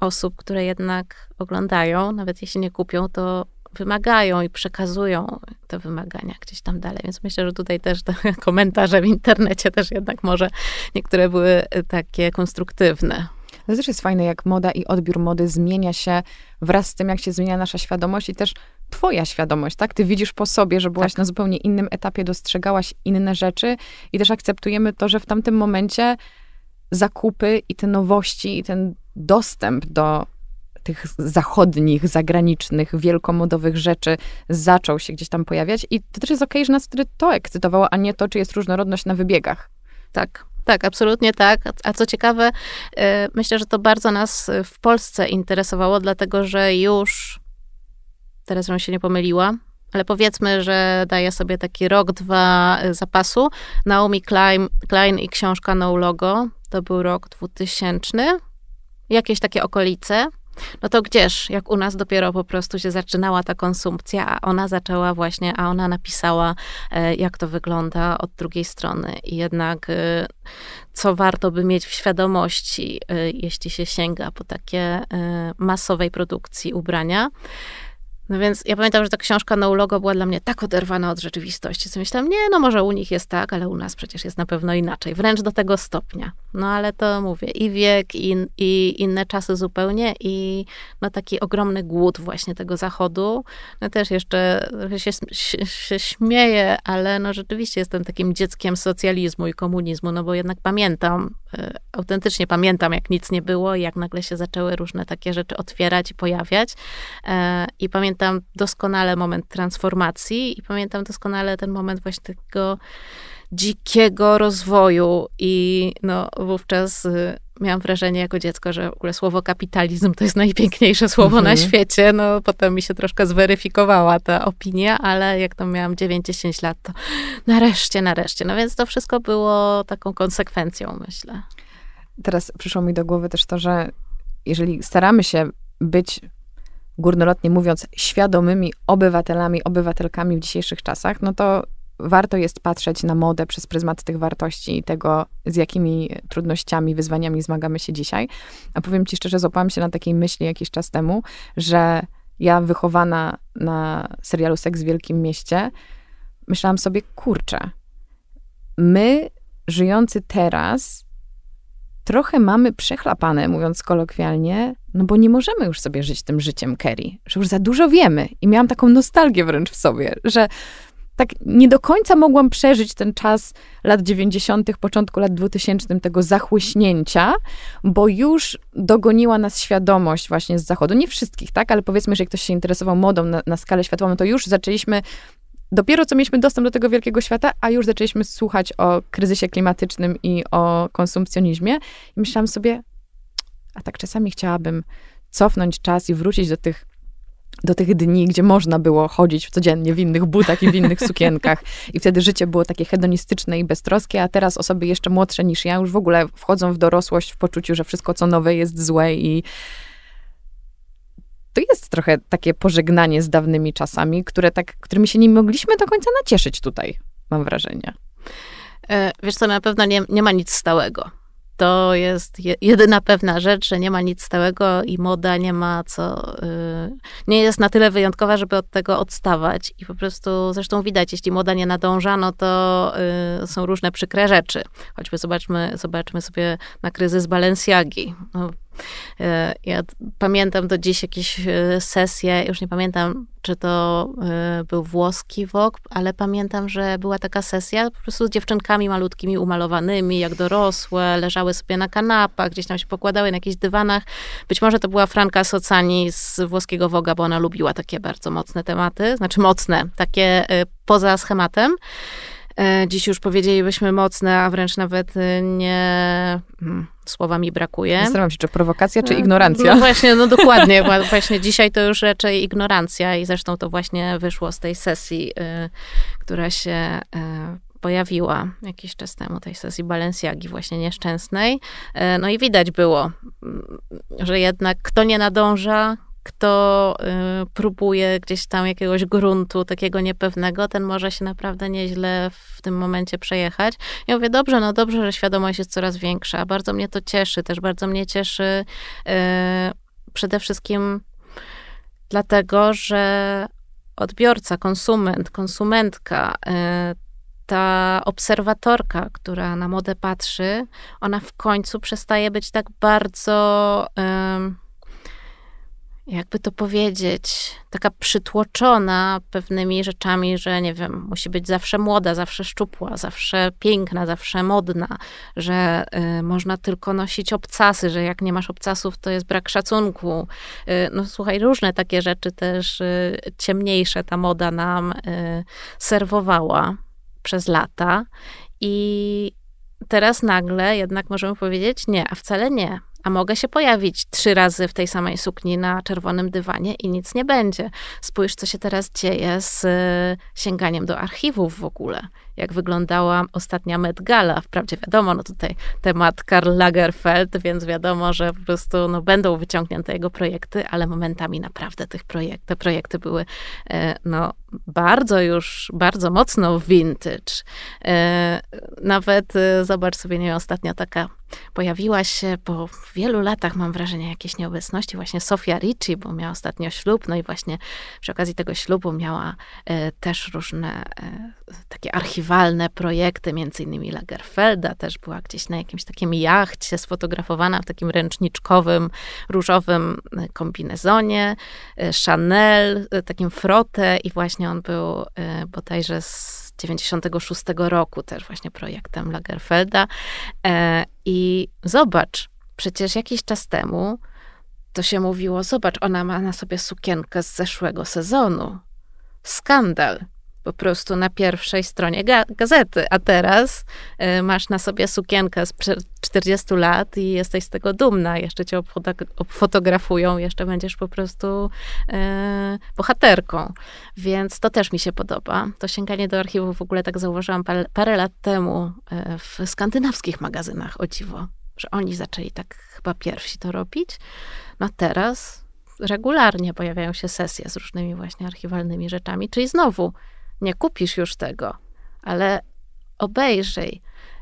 osób, które jednak oglądają, nawet jeśli nie kupią, to wymagają i przekazują te wymagania gdzieś tam dalej. Więc myślę, że tutaj też te komentarze w internecie też jednak może niektóre były takie konstruktywne. To też jest fajne, jak moda i odbiór mody zmienia się wraz z tym, jak się zmienia nasza świadomość i też twoja świadomość, tak? Ty widzisz po sobie, że byłaś tak. na zupełnie innym etapie, dostrzegałaś inne rzeczy i też akceptujemy to, że w tamtym momencie zakupy i te nowości i ten dostęp do tych zachodnich, zagranicznych, wielkomodowych rzeczy zaczął się gdzieś tam pojawiać i to też jest okej, okay, że nas wtedy to ekscytowało, a nie to, czy jest różnorodność na wybiegach. Tak, tak, absolutnie tak. A co ciekawe, e, myślę, że to bardzo nas w Polsce interesowało, dlatego że już, teraz żebym się nie pomyliła, ale powiedzmy, że daje sobie taki rok, dwa zapasu. Naomi Klein, Klein i książka No Logo, to był rok 2000, jakieś takie okolice. No to gdzież, jak u nas dopiero po prostu się zaczynała ta konsumpcja, a ona zaczęła właśnie, a ona napisała, e, jak to wygląda od drugiej strony. I jednak e, co warto by mieć w świadomości, e, jeśli się sięga po takie masowej produkcji ubrania. No więc ja pamiętam, że ta książka No Logo była dla mnie tak oderwana od rzeczywistości, co myślałam, nie, no może u nich jest tak, ale u nas przecież jest na pewno inaczej, wręcz do tego stopnia. No ale to mówię, i wiek, i, i inne czasy zupełnie, i no taki ogromny głód właśnie tego zachodu. No też jeszcze się, się, się śmieję, ale no rzeczywiście jestem takim dzieckiem socjalizmu i komunizmu, no bo jednak pamiętam, y, autentycznie pamiętam, jak nic nie było, jak nagle się zaczęły różne takie rzeczy otwierać i pojawiać. E, I pamiętam doskonale moment transformacji i pamiętam doskonale ten moment właśnie takiego dzikiego rozwoju i no wówczas y, miałam wrażenie jako dziecko, że w ogóle słowo kapitalizm to jest najpiękniejsze słowo mhm. na świecie. No potem mi się troszkę zweryfikowała ta opinia, ale jak tam miałam 9-10 lat, to nareszcie, nareszcie. No więc to wszystko było taką konsekwencją, myślę. Teraz przyszło mi do głowy też to, że jeżeli staramy się być górnolotnie mówiąc, świadomymi obywatelami, obywatelkami w dzisiejszych czasach, no to warto jest patrzeć na modę przez pryzmat tych wartości i tego, z jakimi trudnościami, wyzwaniami zmagamy się dzisiaj. A powiem ci szczerze, złapałam się na takiej myśli jakiś czas temu, że ja wychowana na serialu Seks w Wielkim Mieście, myślałam sobie, kurczę, my żyjący teraz trochę mamy przechlapane, mówiąc kolokwialnie, no bo nie możemy już sobie żyć tym życiem Kerry, że już za dużo wiemy. I miałam taką nostalgię wręcz w sobie, że tak nie do końca mogłam przeżyć ten czas lat 90., początku lat 2000, tego zachłyśnięcia, bo już dogoniła nas świadomość właśnie z zachodu. Nie wszystkich, tak, ale powiedzmy, że ktoś się interesował modą na, na skalę światową, to już zaczęliśmy dopiero co mieliśmy dostęp do tego wielkiego świata, a już zaczęliśmy słuchać o kryzysie klimatycznym i o konsumpcjonizmie. I myślałam sobie, a tak czasami chciałabym cofnąć czas i wrócić do tych do tych dni, gdzie można było chodzić codziennie w innych butach i w innych sukienkach. I wtedy życie było takie hedonistyczne i beztroskie, a teraz osoby jeszcze młodsze niż ja już w ogóle wchodzą w dorosłość w poczuciu, że wszystko co nowe jest złe i to jest trochę takie pożegnanie z dawnymi czasami, które tak, którymi się nie mogliśmy do końca nacieszyć tutaj, mam wrażenie. E, wiesz co, na pewno nie, nie ma nic stałego to jest jedyna pewna rzecz, że nie ma nic stałego i moda nie ma co, y, nie jest na tyle wyjątkowa, żeby od tego odstawać. I po prostu, zresztą widać, jeśli moda nie nadąża, no to y, są różne przykre rzeczy. Choćby zobaczmy, zobaczmy sobie na kryzys Balenciagi. No, ja pamiętam do dziś jakieś e, sesje, już nie pamiętam, czy to e, był włoski wok, ale pamiętam, że była taka sesja po prostu z dziewczynkami malutkimi umalowanymi, jak dorosłe, leżały sobie na kanapach, gdzieś tam się pokładały na jakichś dywanach. Być może to była Franka Socani z włoskiego woga, bo ona lubiła takie bardzo mocne tematy, znaczy mocne, takie poza schematem. E, dziś już powiedzielibyśmy mocne, a wręcz nawet e, nie. Hmm, słowa mi brakuje. Zastanawiam się, czy prowokacja, czy e, ignorancja. No właśnie, no dokładnie. właśnie dzisiaj to już raczej ignorancja i zresztą to właśnie wyszło z tej sesji, która się pojawiła jakiś czas temu, tej sesji Balenciagi właśnie nieszczęsnej. No i widać było, że jednak kto nie nadąża, kto y, próbuje gdzieś tam jakiegoś gruntu takiego niepewnego, ten może się naprawdę nieźle w tym momencie przejechać. Ja mówię, dobrze, no dobrze, że świadomość jest coraz większa. Bardzo mnie to cieszy, też bardzo mnie cieszy y, przede wszystkim dlatego, że odbiorca, konsument, konsumentka, y, ta obserwatorka, która na modę patrzy, ona w końcu przestaje być tak bardzo jakby to powiedzieć, taka przytłoczona pewnymi rzeczami, że nie wiem, musi być zawsze młoda, zawsze szczupła, zawsze piękna, zawsze modna, że y, można tylko nosić obcasy, że jak nie masz obcasów, to jest brak szacunku. Y, no słuchaj, różne takie rzeczy też y, ciemniejsze ta moda nam y, serwowała przez lata i teraz nagle jednak możemy powiedzieć nie, a wcale nie a mogę się pojawić trzy razy w tej samej sukni na czerwonym dywanie i nic nie będzie. Spójrz, co się teraz dzieje z e, sięganiem do archiwów w ogóle. Jak wyglądała ostatnia Met Gala. Wprawdzie wiadomo, no tutaj temat Karl Lagerfeld, więc wiadomo, że po prostu no, będą wyciągnięte jego projekty, ale momentami naprawdę tych projekt, te projekty były e, no, bardzo już, bardzo mocno vintage. E, nawet zobacz sobie, nie ostatnio taka pojawiła się po wielu latach, mam wrażenie, jakiejś nieobecności właśnie Sofia Ricci, bo miała ostatnio ślub, no i właśnie przy okazji tego ślubu miała e, też różne e, takie archiwalne projekty, między innymi Lagerfelda, też była gdzieś na jakimś takim jachcie sfotografowana w takim ręczniczkowym, różowym e, kombinezonie, e, Chanel, e, takim frotę i właśnie on był bodajże z 96 roku też właśnie projektem Lagerfelda. E, I zobacz, przecież jakiś czas temu to się mówiło, zobacz, ona ma na sobie sukienkę z zeszłego sezonu. Skandal po prostu na pierwszej stronie ga gazety, a teraz y, masz na sobie sukienkę sprzed 40 lat i jesteś z tego dumna, jeszcze cię obfotografują, jeszcze będziesz po prostu y, bohaterką. Więc to też mi się podoba. To sięganie do archiwów w ogóle tak zauważyłam parę, parę lat temu y, w skandynawskich magazynach, o dziwo, że oni zaczęli tak chyba pierwsi to robić. No teraz regularnie pojawiają się sesje z różnymi właśnie archiwalnymi rzeczami, czyli znowu nie kupisz już tego, ale obejrzyj,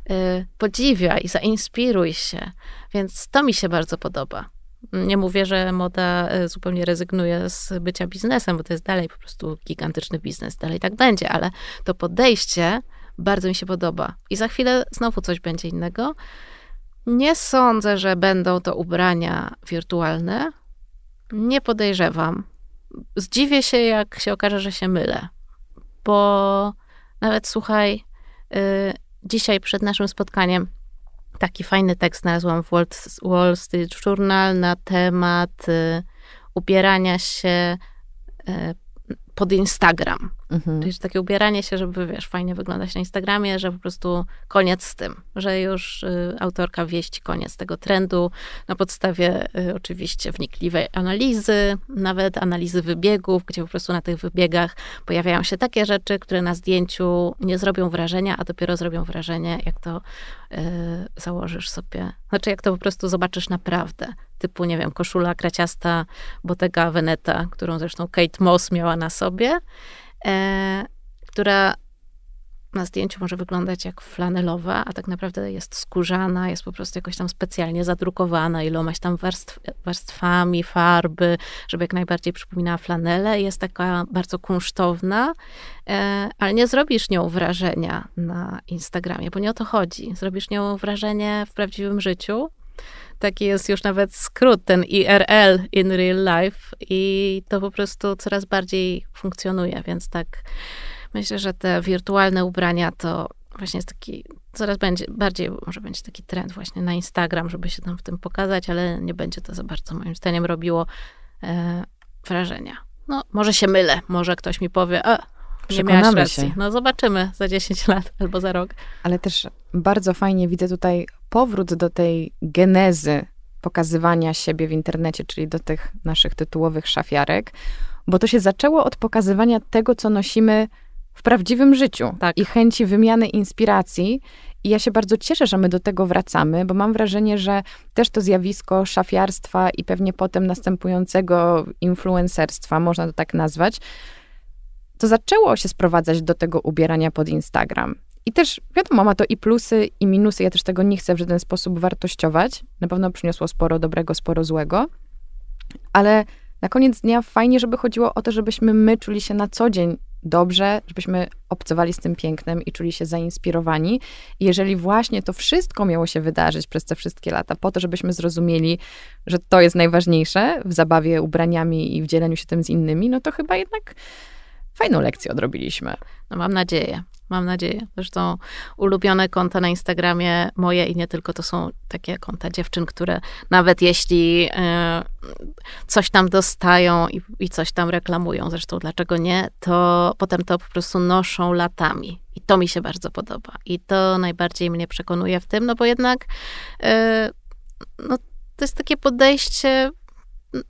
yy, podziwiaj, zainspiruj się. Więc to mi się bardzo podoba. Nie mówię, że moda y, zupełnie rezygnuje z bycia biznesem, bo to jest dalej po prostu gigantyczny biznes, dalej tak będzie, ale to podejście bardzo mi się podoba. I za chwilę znowu coś będzie innego. Nie sądzę, że będą to ubrania wirtualne. Nie podejrzewam. Zdziwię się, jak się okaże, że się mylę bo nawet słuchaj, y, dzisiaj przed naszym spotkaniem taki fajny tekst znalazłam w Wall Street Journal na temat y, ubierania się y, pod Instagram. Mhm. Czyli takie ubieranie się, żeby, wiesz, fajnie wyglądać na Instagramie, że po prostu koniec z tym, że już y, autorka wieści koniec tego trendu na podstawie y, oczywiście wnikliwej analizy, nawet analizy wybiegów, gdzie po prostu na tych wybiegach pojawiają się takie rzeczy, które na zdjęciu nie zrobią wrażenia, a dopiero zrobią wrażenie, jak to y, założysz sobie. Znaczy, jak to po prostu zobaczysz naprawdę. Typu, nie wiem, koszula kraciasta Bottega Veneta, którą zresztą Kate Moss miała na sobie która na zdjęciu może wyglądać jak flanelowa, a tak naprawdę jest skórzana, jest po prostu jakoś tam specjalnie zadrukowana ilomaś tam warstw, warstwami farby, żeby jak najbardziej przypominała flanelę. Jest taka bardzo kunsztowna, e, ale nie zrobisz nią wrażenia na Instagramie, bo nie o to chodzi. Zrobisz nią wrażenie w prawdziwym życiu, taki jest już nawet skrót, ten IRL, in real life i to po prostu coraz bardziej funkcjonuje, więc tak myślę, że te wirtualne ubrania to właśnie jest taki, coraz będzie, bardziej może będzie taki trend właśnie na Instagram, żeby się tam w tym pokazać, ale nie będzie to za bardzo moim zdaniem robiło e, wrażenia. No, może się mylę, może ktoś mi powie, a, racji. Się. No zobaczymy za 10 lat albo za rok. Ale też bardzo fajnie widzę tutaj powrót do tej genezy pokazywania siebie w internecie, czyli do tych naszych tytułowych szafiarek, bo to się zaczęło od pokazywania tego, co nosimy w prawdziwym życiu tak. i chęci wymiany inspiracji. I ja się bardzo cieszę, że my do tego wracamy, bo mam wrażenie, że też to zjawisko szafiarstwa i pewnie potem następującego influencerstwa, można to tak nazwać, to zaczęło się sprowadzać do tego ubierania pod Instagram. I też, wiadomo, ma to i plusy, i minusy. Ja też tego nie chcę w żaden sposób wartościować. Na pewno przyniosło sporo dobrego, sporo złego. Ale na koniec dnia fajnie, żeby chodziło o to, żebyśmy my czuli się na co dzień dobrze, żebyśmy obcowali z tym pięknem i czuli się zainspirowani. I jeżeli właśnie to wszystko miało się wydarzyć przez te wszystkie lata, po to, żebyśmy zrozumieli, że to jest najważniejsze w zabawie ubraniami i w dzieleniu się tym z innymi, no to chyba jednak fajną lekcję odrobiliśmy. No mam nadzieję. Mam nadzieję. Zresztą ulubione konta na Instagramie moje i nie tylko to są takie konta dziewczyn, które nawet jeśli e, coś tam dostają i, i coś tam reklamują, zresztą dlaczego nie, to potem to po prostu noszą latami. I to mi się bardzo podoba. I to najbardziej mnie przekonuje w tym, no bo jednak e, no, to jest takie podejście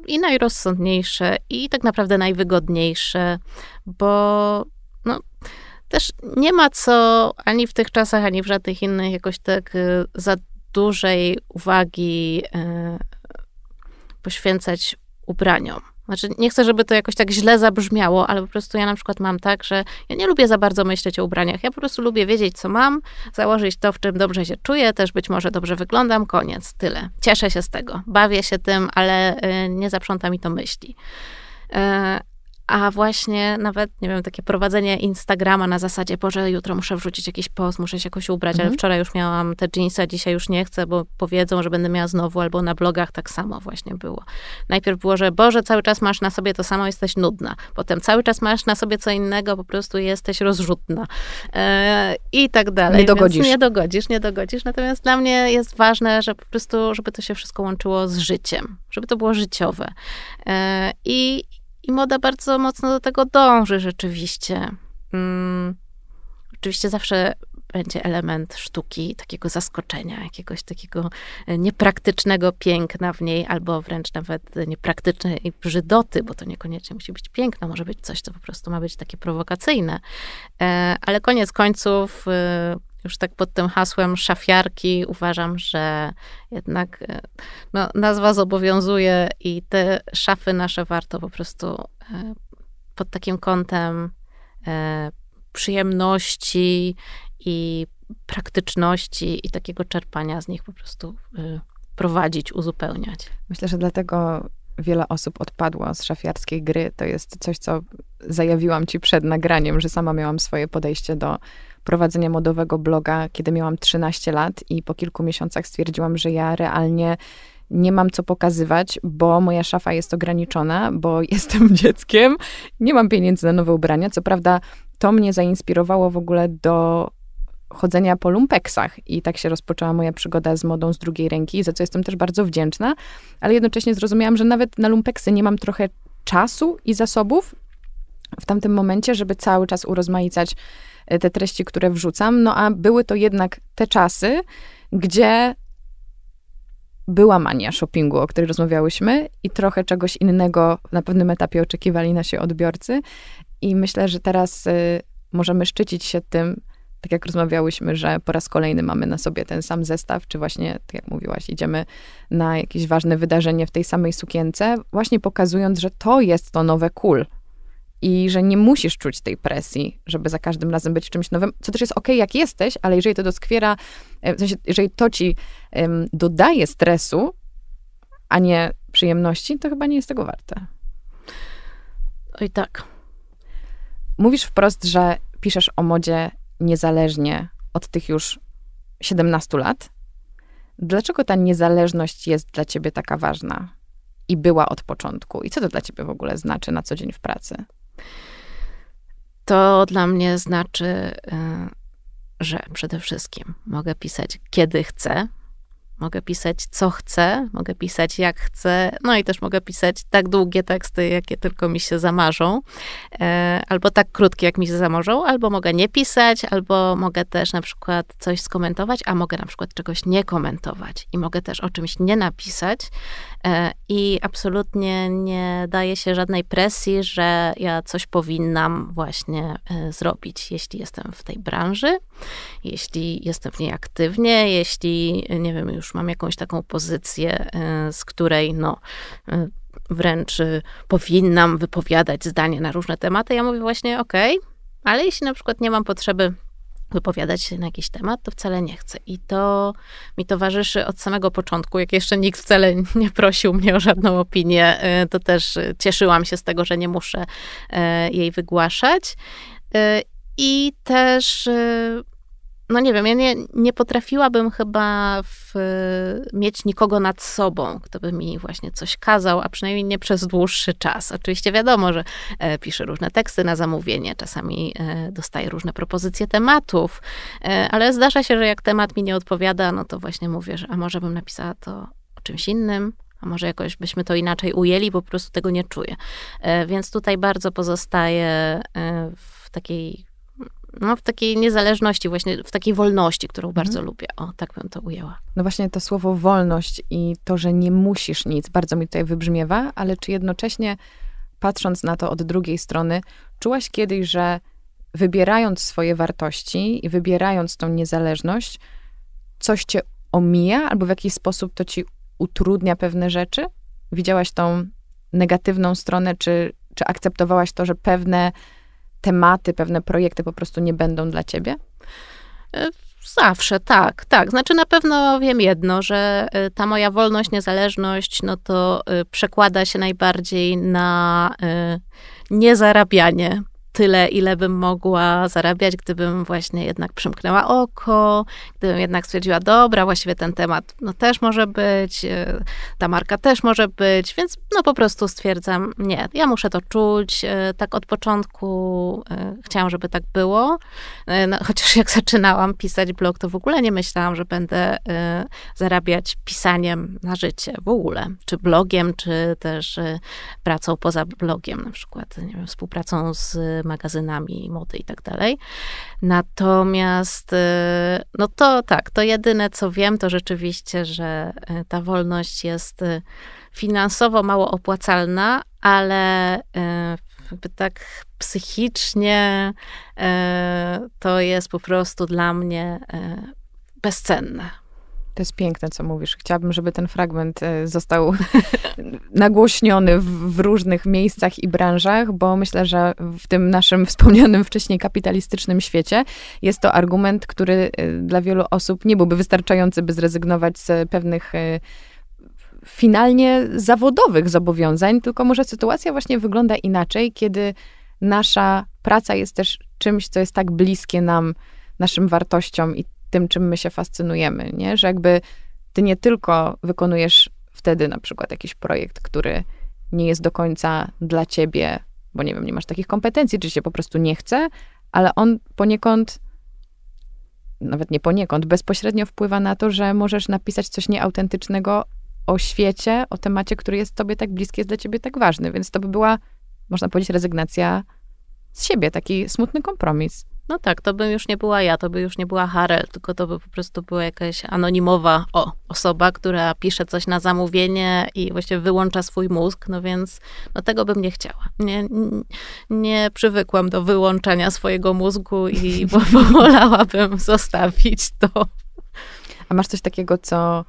i najrozsądniejsze, i tak naprawdę najwygodniejsze, bo no, też nie ma co ani w tych czasach, ani w żadnych innych jakoś tak y, za dużej uwagi y, poświęcać ubraniom. Znaczy, nie chcę, żeby to jakoś tak źle zabrzmiało, ale po prostu ja na przykład mam tak, że ja nie lubię za bardzo myśleć o ubraniach. Ja po prostu lubię wiedzieć, co mam, założyć to, w czym dobrze się czuję, też być może dobrze wyglądam, koniec, tyle. Cieszę się z tego, bawię się tym, ale y, nie zaprząta mi to myśli. A właśnie nawet, nie wiem, takie prowadzenie Instagrama na zasadzie, Boże, jutro muszę wrzucić jakiś post, muszę się jakoś ubrać, mhm. ale wczoraj już miałam te jeansy, a dzisiaj już nie chcę, bo powiedzą, że będę miała znowu, albo na blogach tak samo właśnie było. Najpierw było, że Boże, cały czas masz na sobie to samo, jesteś nudna. Potem cały czas masz na sobie co innego, po prostu jesteś rozrzutna. E, I tak dalej. Nie dogodzisz. Więc nie dogodzisz, nie dogodzisz. Natomiast dla mnie jest ważne, że po prostu, żeby to się wszystko łączyło z życiem, żeby to było życiowe. E, I i moda bardzo mocno do tego dąży rzeczywiście. Hmm. Oczywiście zawsze będzie element sztuki, takiego zaskoczenia, jakiegoś takiego e, niepraktycznego piękna w niej, albo wręcz nawet niepraktycznej brzydoty, bo to niekoniecznie musi być piękno, może być coś, co po prostu ma być takie prowokacyjne. E, ale koniec końców e, już tak pod tym hasłem szafiarki uważam, że jednak e, no, nazwa zobowiązuje i te szafy nasze warto po prostu e, pod takim kątem e, przyjemności i praktyczności i takiego czerpania z nich po prostu prowadzić, uzupełniać. Myślę, że dlatego wiele osób odpadło z szafiarskiej gry. To jest coś, co zajawiłam ci przed nagraniem, że sama miałam swoje podejście do prowadzenia modowego bloga, kiedy miałam 13 lat i po kilku miesiącach stwierdziłam, że ja realnie nie mam co pokazywać, bo moja szafa jest ograniczona, bo jestem dzieckiem, nie mam pieniędzy na nowe ubrania. Co prawda, to mnie zainspirowało w ogóle do chodzenia po lumpeksach i tak się rozpoczęła moja przygoda z modą z drugiej ręki, za co jestem też bardzo wdzięczna, ale jednocześnie zrozumiałam, że nawet na lumpeksy nie mam trochę czasu i zasobów w tamtym momencie, żeby cały czas urozmaicać te treści, które wrzucam. No a były to jednak te czasy, gdzie była mania shoppingu, o której rozmawiałyśmy i trochę czegoś innego na pewnym etapie oczekiwali nasi odbiorcy. I myślę, że teraz y, możemy szczycić się tym, tak jak rozmawiałyśmy, że po raz kolejny mamy na sobie ten sam zestaw, czy właśnie, tak jak mówiłaś, idziemy na jakieś ważne wydarzenie w tej samej sukience, właśnie pokazując, że to jest to nowe cool. I że nie musisz czuć tej presji, żeby za każdym razem być czymś nowym, co też jest ok, jak jesteś, ale jeżeli to doskwiera, e, w sensie, jeżeli to ci um, dodaje stresu, a nie przyjemności, to chyba nie jest tego warte. Oj tak. Mówisz wprost, że piszesz o modzie niezależnie od tych już 17 lat. Dlaczego ta niezależność jest dla ciebie taka ważna i była od początku? I co to dla ciebie w ogóle znaczy na co dzień w pracy? To dla mnie znaczy, y, że przede wszystkim mogę pisać kiedy chcę, Mogę pisać co chcę, mogę pisać jak chcę, no i też mogę pisać tak długie teksty, jakie tylko mi się zamarzą, e, albo tak krótkie, jak mi się zamarzą, albo mogę nie pisać, albo mogę też na przykład coś skomentować, a mogę na przykład czegoś nie komentować i mogę też o czymś nie napisać e, i absolutnie nie daje się żadnej presji, że ja coś powinnam właśnie e, zrobić, jeśli jestem w tej branży, jeśli jestem w niej aktywnie, jeśli, nie wiem, już już mam jakąś taką pozycję, e, z której no e, wręcz e, powinnam wypowiadać zdanie na różne tematy, ja mówię właśnie okej, okay, ale jeśli na przykład nie mam potrzeby wypowiadać się na jakiś temat, to wcale nie chcę. I to mi towarzyszy od samego początku. Jak jeszcze nikt wcale nie prosił mnie o żadną opinię, to też cieszyłam się z tego, że nie muszę jej wygłaszać. I też no nie wiem, ja nie, nie potrafiłabym chyba w, mieć nikogo nad sobą, kto by mi właśnie coś kazał, a przynajmniej nie przez dłuższy czas. Oczywiście wiadomo, że e, piszę różne teksty na zamówienie, czasami e, dostaję różne propozycje tematów, e, ale zdarza się, że jak temat mi nie odpowiada, no to właśnie mówię, że a może bym napisała to o czymś innym, a może jakoś byśmy to inaczej ujęli, po prostu tego nie czuję. E, więc tutaj bardzo pozostaję e, w takiej no, w takiej niezależności, właśnie w takiej wolności, którą mhm. bardzo lubię. O, tak bym to ujęła. No właśnie to słowo wolność i to, że nie musisz nic, bardzo mi tutaj wybrzmiewa, ale czy jednocześnie patrząc na to od drugiej strony, czułaś kiedyś, że wybierając swoje wartości i wybierając tą niezależność, coś cię omija albo w jakiś sposób to ci utrudnia pewne rzeczy? Widziałaś tą negatywną stronę, czy, czy akceptowałaś to, że pewne tematy, pewne projekty po prostu nie będą dla ciebie? E, zawsze, tak, tak. Znaczy na pewno wiem jedno, że e, ta moja wolność, niezależność, no to e, przekłada się najbardziej na niezarabianie tyle, ile bym mogła zarabiać, gdybym właśnie jednak przymknęła oko, gdybym jednak stwierdziła, dobra, właściwie ten temat no też może być, e, ta marka też może być, więc no po prostu stwierdzam, nie, ja muszę to czuć, e, tak od początku e, chciałam, żeby tak było, no, chociaż jak zaczynałam pisać blog, to w ogóle nie myślałam, że będę zarabiać pisaniem na życie w ogóle, czy blogiem, czy też pracą poza blogiem, na przykład, nie wiem, współpracą z magazynami mody i tak dalej. Natomiast, y, no to tak, to jedyne co wiem, to rzeczywiście, że y, ta wolność jest y, finansowo mało opłacalna, ale tak psychicznie to jest po prostu dla mnie bezcenne. To jest piękne, co mówisz. Chciałabym, żeby ten fragment e, został nagłośniony w, w, różnych miejscach i branżach, bo myślę, że w tym naszym wspomnianym wcześniej kapitalistycznym świecie jest to argument, który e, dla wielu osób nie byłby wystarczający, by zrezygnować z pewnych e, finalnie zawodowych zobowiązań, tylko może sytuacja właśnie wygląda inaczej, kiedy nasza praca jest też czymś, co jest tak bliskie nam, naszym wartościom i tym, czym my się fascynujemy, nie? Że jakby ty nie tylko wykonujesz wtedy na przykład jakiś projekt, który nie jest do końca dla ciebie, bo nie wiem, nie masz takich kompetencji, czy się po prostu nie chce, ale on poniekąd, nawet nie poniekąd, bezpośrednio wpływa na to, że możesz napisać coś nieautentycznego o świecie, o temacie, który jest tobie tak bliski, jest dla ciebie tak ważny. Więc to by była, można powiedzieć, rezygnacja z siebie, taki smutny kompromis. No tak, to by już nie była ja, to by już nie była Harel, tylko to by po prostu była jakaś anonimowa o, osoba, która pisze coś na zamówienie i właściwie wyłącza swój mózg, no więc no tego bym nie chciała. Nie, nie przywykłam do wyłączania swojego mózgu i wolałabym zostawić to. A masz coś takiego, co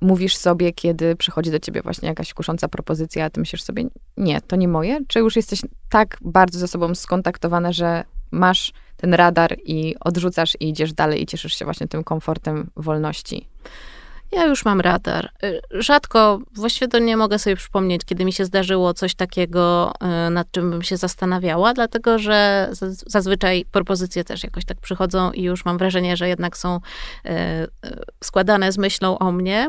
mówisz sobie, kiedy przychodzi do ciebie właśnie jakaś kusząca propozycja, a ty myślisz sobie, nie, to nie moje? Czy już jesteś tak bardzo ze sobą skontaktowana, że masz ten radar i odrzucasz i idziesz dalej i cieszysz się właśnie tym komfortem wolności? Ja już mam radar. Rzadko, właściwie to nie mogę sobie przypomnieć, kiedy mi się zdarzyło coś takiego, y, nad czym bym się zastanawiała, dlatego że zazwyczaj propozycje też jakoś tak przychodzą i już mam wrażenie, że jednak są y, składane z myślą o mnie,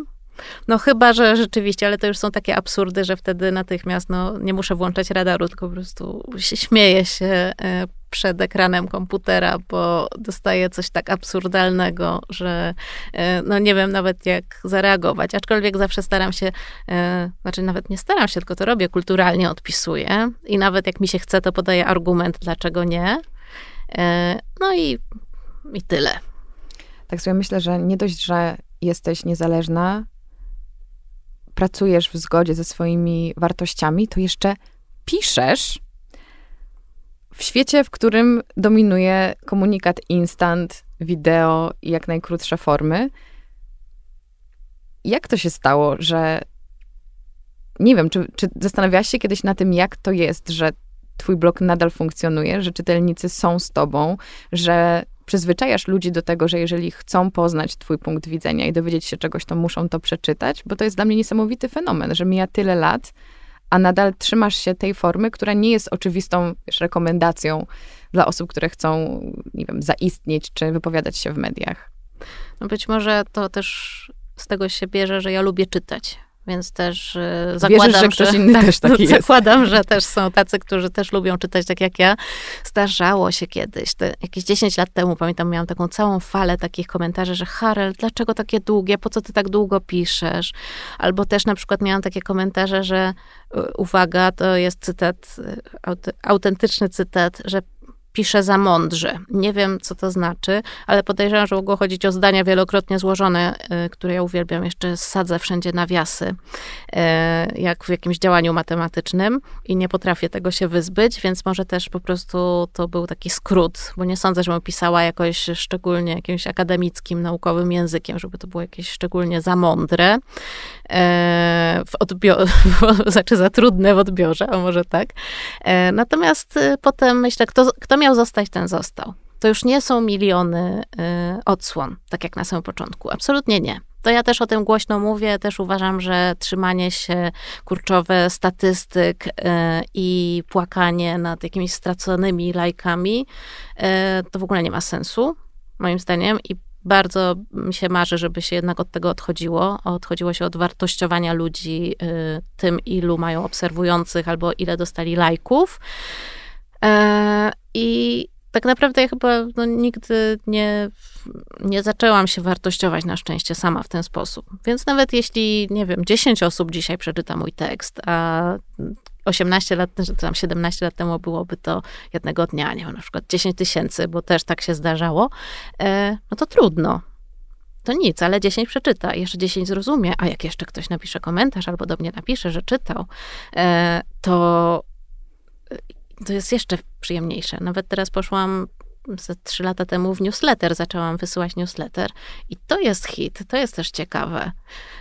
no chyba, że rzeczywiście, ale to już są takie absurdy, że wtedy natychmiast no, nie muszę włączać radaru, tylko po prostu śmieję się e, przed ekranem komputera, bo dostaję coś tak absurdalnego, że e, no nie wiem nawet jak zareagować. Aczkolwiek zawsze staram się, e, znaczy nawet nie staram się, tylko to robię, kulturalnie odpisuję i nawet jak mi się chce, to podaję argument, dlaczego nie. No i, i tyle. Tak sobie myślę, że nie dość, że jesteś niezależna, pracujesz w zgodzie ze swoimi wartościami, to jeszcze piszesz w świecie, w którym dominuje komunikat instant, wideo i jak najkrótsze formy. Jak to się stało, że nie wiem, czy, czy zastanawiałaś się kiedyś na tym, jak to jest, że twój blog nadal funkcjonuje, że czytelnicy są z tobą, że przyzwyczajasz ludzi do tego, że jeżeli chcą poznać twój punkt widzenia i dowiedzieć się czegoś, to muszą to przeczytać, bo to jest dla mnie niesamowity fenomen, że mija tyle lat, a nadal trzymasz się tej formy, która nie jest oczywistą wiesz, rekomendacją dla osób, które chcą, nie wiem, zaistnieć czy wypowiadać się w mediach. No być może to też z tego się bierze, że ja lubię czytać. Więc też y, zakładam, Wierzysz, że ktoś inny tak, też taki jest. Zakładam, że też są tacy, którzy też lubią czytać tak jak ja. Zdarzało się kiedyś, te, jakieś 10 lat temu, pamiętam, miałam taką całą falę takich komentarzy, że Harel, dlaczego takie długie, po co ty tak długo piszesz? Albo też na przykład miałam takie komentarze, że y, uwaga, to jest cytat, y, autentyczny cytat, że pisze za mądrze. Nie wiem, co to znaczy, ale podejrzewam, że mogło chodzić o zdania wielokrotnie złożone, y, które ja uwielbiam. Jeszcze sadzę wszędzie nawiasy, y, jak w jakimś działaniu matematycznym i nie potrafię tego się wyzbyć, więc może też po prostu to był taki skrót, bo nie sądzę, żebym pisała jakoś szczególnie jakimś akademickim, naukowym językiem, żeby to było jakieś szczególnie za mądre, y, w odbiorze, znaczy za trudne w odbiorze, a może tak. Natomiast potem myślę, kto, kto miał miał zostać, ten został. To już nie są miliony y, odsłon, tak jak na samym początku. Absolutnie nie. To ja też o tym głośno mówię, też uważam, że trzymanie się kurczowe statystyk y, i płakanie nad jakimiś straconymi lajkami y, to w ogóle nie ma sensu, moim zdaniem. I bardzo mi się marzy, żeby się jednak od tego odchodziło. Odchodziło się od wartościowania ludzi y, tym, ilu mają obserwujących albo ile dostali lajków. E, I tak naprawdę ja chyba no, nigdy nie, nie zaczęłam się wartościować na szczęście sama w ten sposób. Więc nawet jeśli, nie wiem, 10 osób dzisiaj przeczyta mój tekst, a 18 lat, czy tam 17 lat temu byłoby to jednego dnia, nie wiem, na przykład 10 tysięcy, bo też tak się zdarzało, e, no to trudno. To nic, ale 10 przeczyta, jeszcze 10 zrozumie, a jak jeszcze ktoś napisze komentarz albo do mnie napisze, że czytał, e, to to jest jeszcze przyjemniejsze. Nawet teraz poszłam ze trzy lata temu w newsletter, zaczęłam wysyłać newsletter i to jest hit, to jest też ciekawe.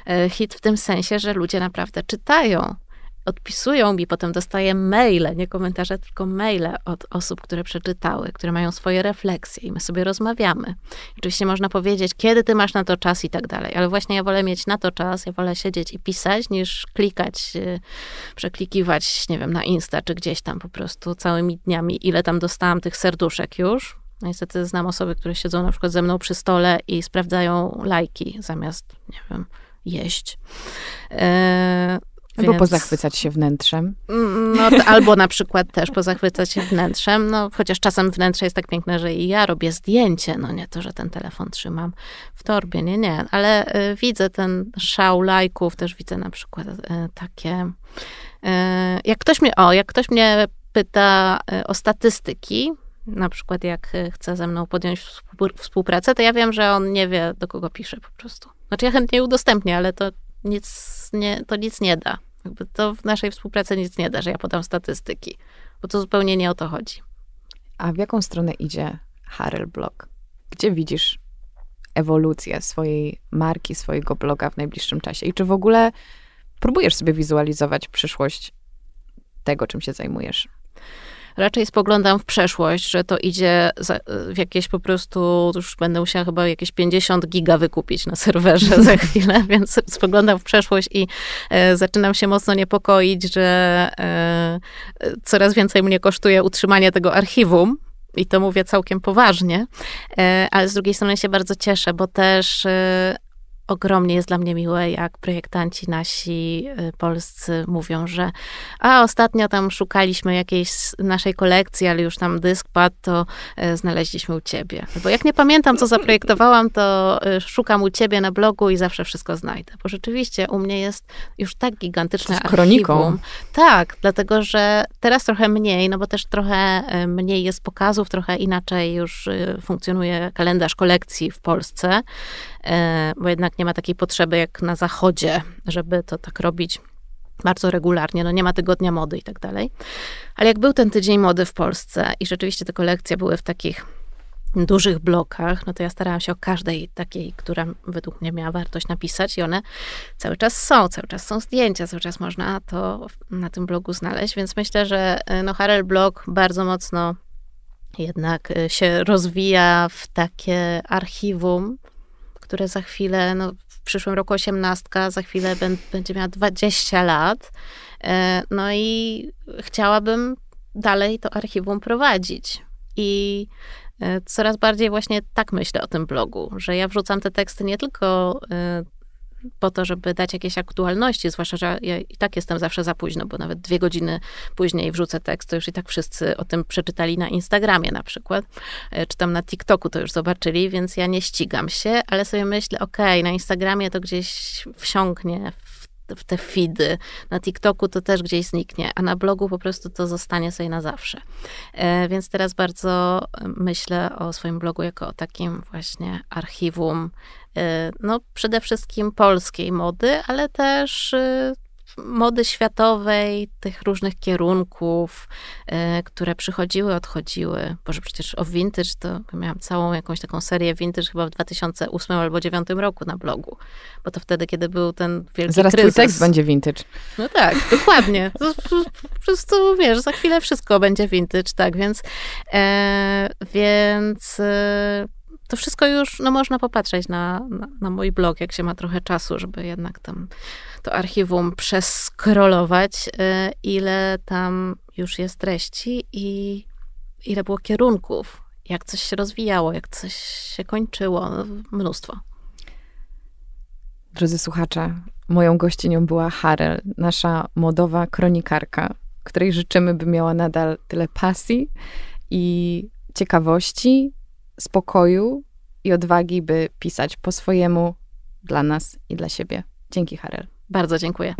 E, hit w tym sensie, że ludzie naprawdę czytają odpisują mi, potem dostaję maile, nie komentarze, tylko maile od osób, które przeczytały, które mają swoje refleksje i my sobie rozmawiamy. Oczywiście można powiedzieć, kiedy ty masz na to czas i tak dalej, ale właśnie ja wolę mieć na to czas, ja wolę siedzieć i pisać, niż klikać, y, przeklikiwać, nie wiem, na Insta czy gdzieś tam po prostu całymi dniami, ile tam dostałam tych serduszek już. No niestety znam osoby, które siedzą na przykład ze mną przy stole i sprawdzają lajki zamiast, nie wiem, jeść. Yy, Albo Więc... pozachwycać się wnętrzem. No, albo na przykład też pozachwycać się wnętrzem, no chociaż czasem wnętrze jest tak piękne, że i ja robię zdjęcie, no nie to, że ten telefon trzymam w torbie, nie, nie, ale y, widzę ten szał lajków, też widzę na przykład y, takie, y, jak ktoś mnie, o, jak ktoś mnie pyta y, o statystyki, na przykład jak y, chce ze mną podjąć współpracę, to ja wiem, że on nie wie, do kogo pisze po prostu. Znaczy ja chętnie udostępnię, ale to nic nie, to nic nie da. Jakby to w naszej współpracy nic nie da, że ja podam statystyki, bo to zupełnie nie o to chodzi. A w jaką stronę idzie Harel Blog? Gdzie widzisz ewolucję swojej marki, swojego bloga w najbliższym czasie? I czy w ogóle próbujesz sobie wizualizować przyszłość tego, czym się zajmujesz? Raczej spoglądam w przeszłość, że to idzie w jakieś po prostu, już będę musiała chyba jakieś 50 giga wykupić na serwerze za chwilę, więc spoglądam w przeszłość i e, zaczynam się mocno niepokoić, że e, coraz więcej mnie kosztuje utrzymanie tego archiwum, i to mówię całkiem poważnie, e, ale z drugiej strony się bardzo cieszę, bo też e, ogromnie jest dla mnie miłe, jak projektanci nasi y, polscy mówią, że a ostatnio tam szukaliśmy jakiejś naszej kolekcji, ale już tam dysk padł, to y, znaleźliśmy u ciebie. Bo jak nie pamiętam, co zaprojektowałam, to y, szukam u ciebie na blogu i zawsze wszystko znajdę. Bo rzeczywiście u mnie jest już tak gigantyczne archiwum. kroniką. Tak, dlatego, że teraz trochę mniej, no bo też trochę mniej jest pokazów, trochę inaczej już funkcjonuje kalendarz kolekcji w Polsce, bo jednak nie ma takiej potrzeby jak na zachodzie, żeby to tak robić bardzo regularnie, no nie ma tygodnia mody i tak dalej. Ale jak był ten tydzień mody w Polsce i rzeczywiście te kolekcje były w takich dużych blokach, no to ja starałam się o każdej takiej, która według mnie miała wartość napisać i one cały czas są, cały czas są zdjęcia, cały czas można to na tym blogu znaleźć, więc myślę, że no Harel Blog bardzo mocno jednak się rozwija w takie archiwum które za chwilę, no w przyszłym roku osiemnastka, za chwilę będzie miała 20 lat. E, no i chciałabym dalej to archiwum prowadzić. I e, coraz bardziej właśnie tak myślę o tym blogu, że ja wrzucam te teksty nie tylko e, po to, żeby dać jakieś aktualności, zwłaszcza, że ja i tak jestem zawsze za późno, bo nawet dwie godziny później wrzucę tekst, to już i tak wszyscy o tym przeczytali na Instagramie na przykład, e, czy tam na TikToku to już zobaczyli, więc ja nie ścigam się, ale sobie myślę, okej, okay, na Instagramie to gdzieś wsiąknie w te feedy. Na TikToku to też gdzieś zniknie, a na blogu po prostu to zostanie sobie na zawsze. E, więc teraz bardzo myślę o swoim blogu jako o takim właśnie archiwum no przede wszystkim polskiej mody, ale też y, mody światowej, tych różnych kierunków, y, które przychodziły, odchodziły. Boże, przecież o vintage to miałam całą jakąś taką serię vintage chyba w 2008 albo 2009 roku na blogu, bo to wtedy, kiedy był ten wielki Zaraz kryzys. twój tekst będzie vintage. No tak, dokładnie. Po prostu, wiesz, za chwilę wszystko będzie vintage, tak, więc e, więc e, to wszystko już, no można popatrzeć na, na, na, mój blog, jak się ma trochę czasu, żeby jednak tam to archiwum przeskrolować, y, ile tam już jest treści i ile było kierunków, jak coś się rozwijało, jak coś się kończyło, mnóstwo. Drodzy słuchacze, moją gościnią była Harel, nasza modowa kronikarka, której życzymy, by miała nadal tyle pasji i ciekawości, spokoju i odwagi, by pisać po swojemu dla nas i dla siebie. Dzięki, Harel. Bardzo dziękuję.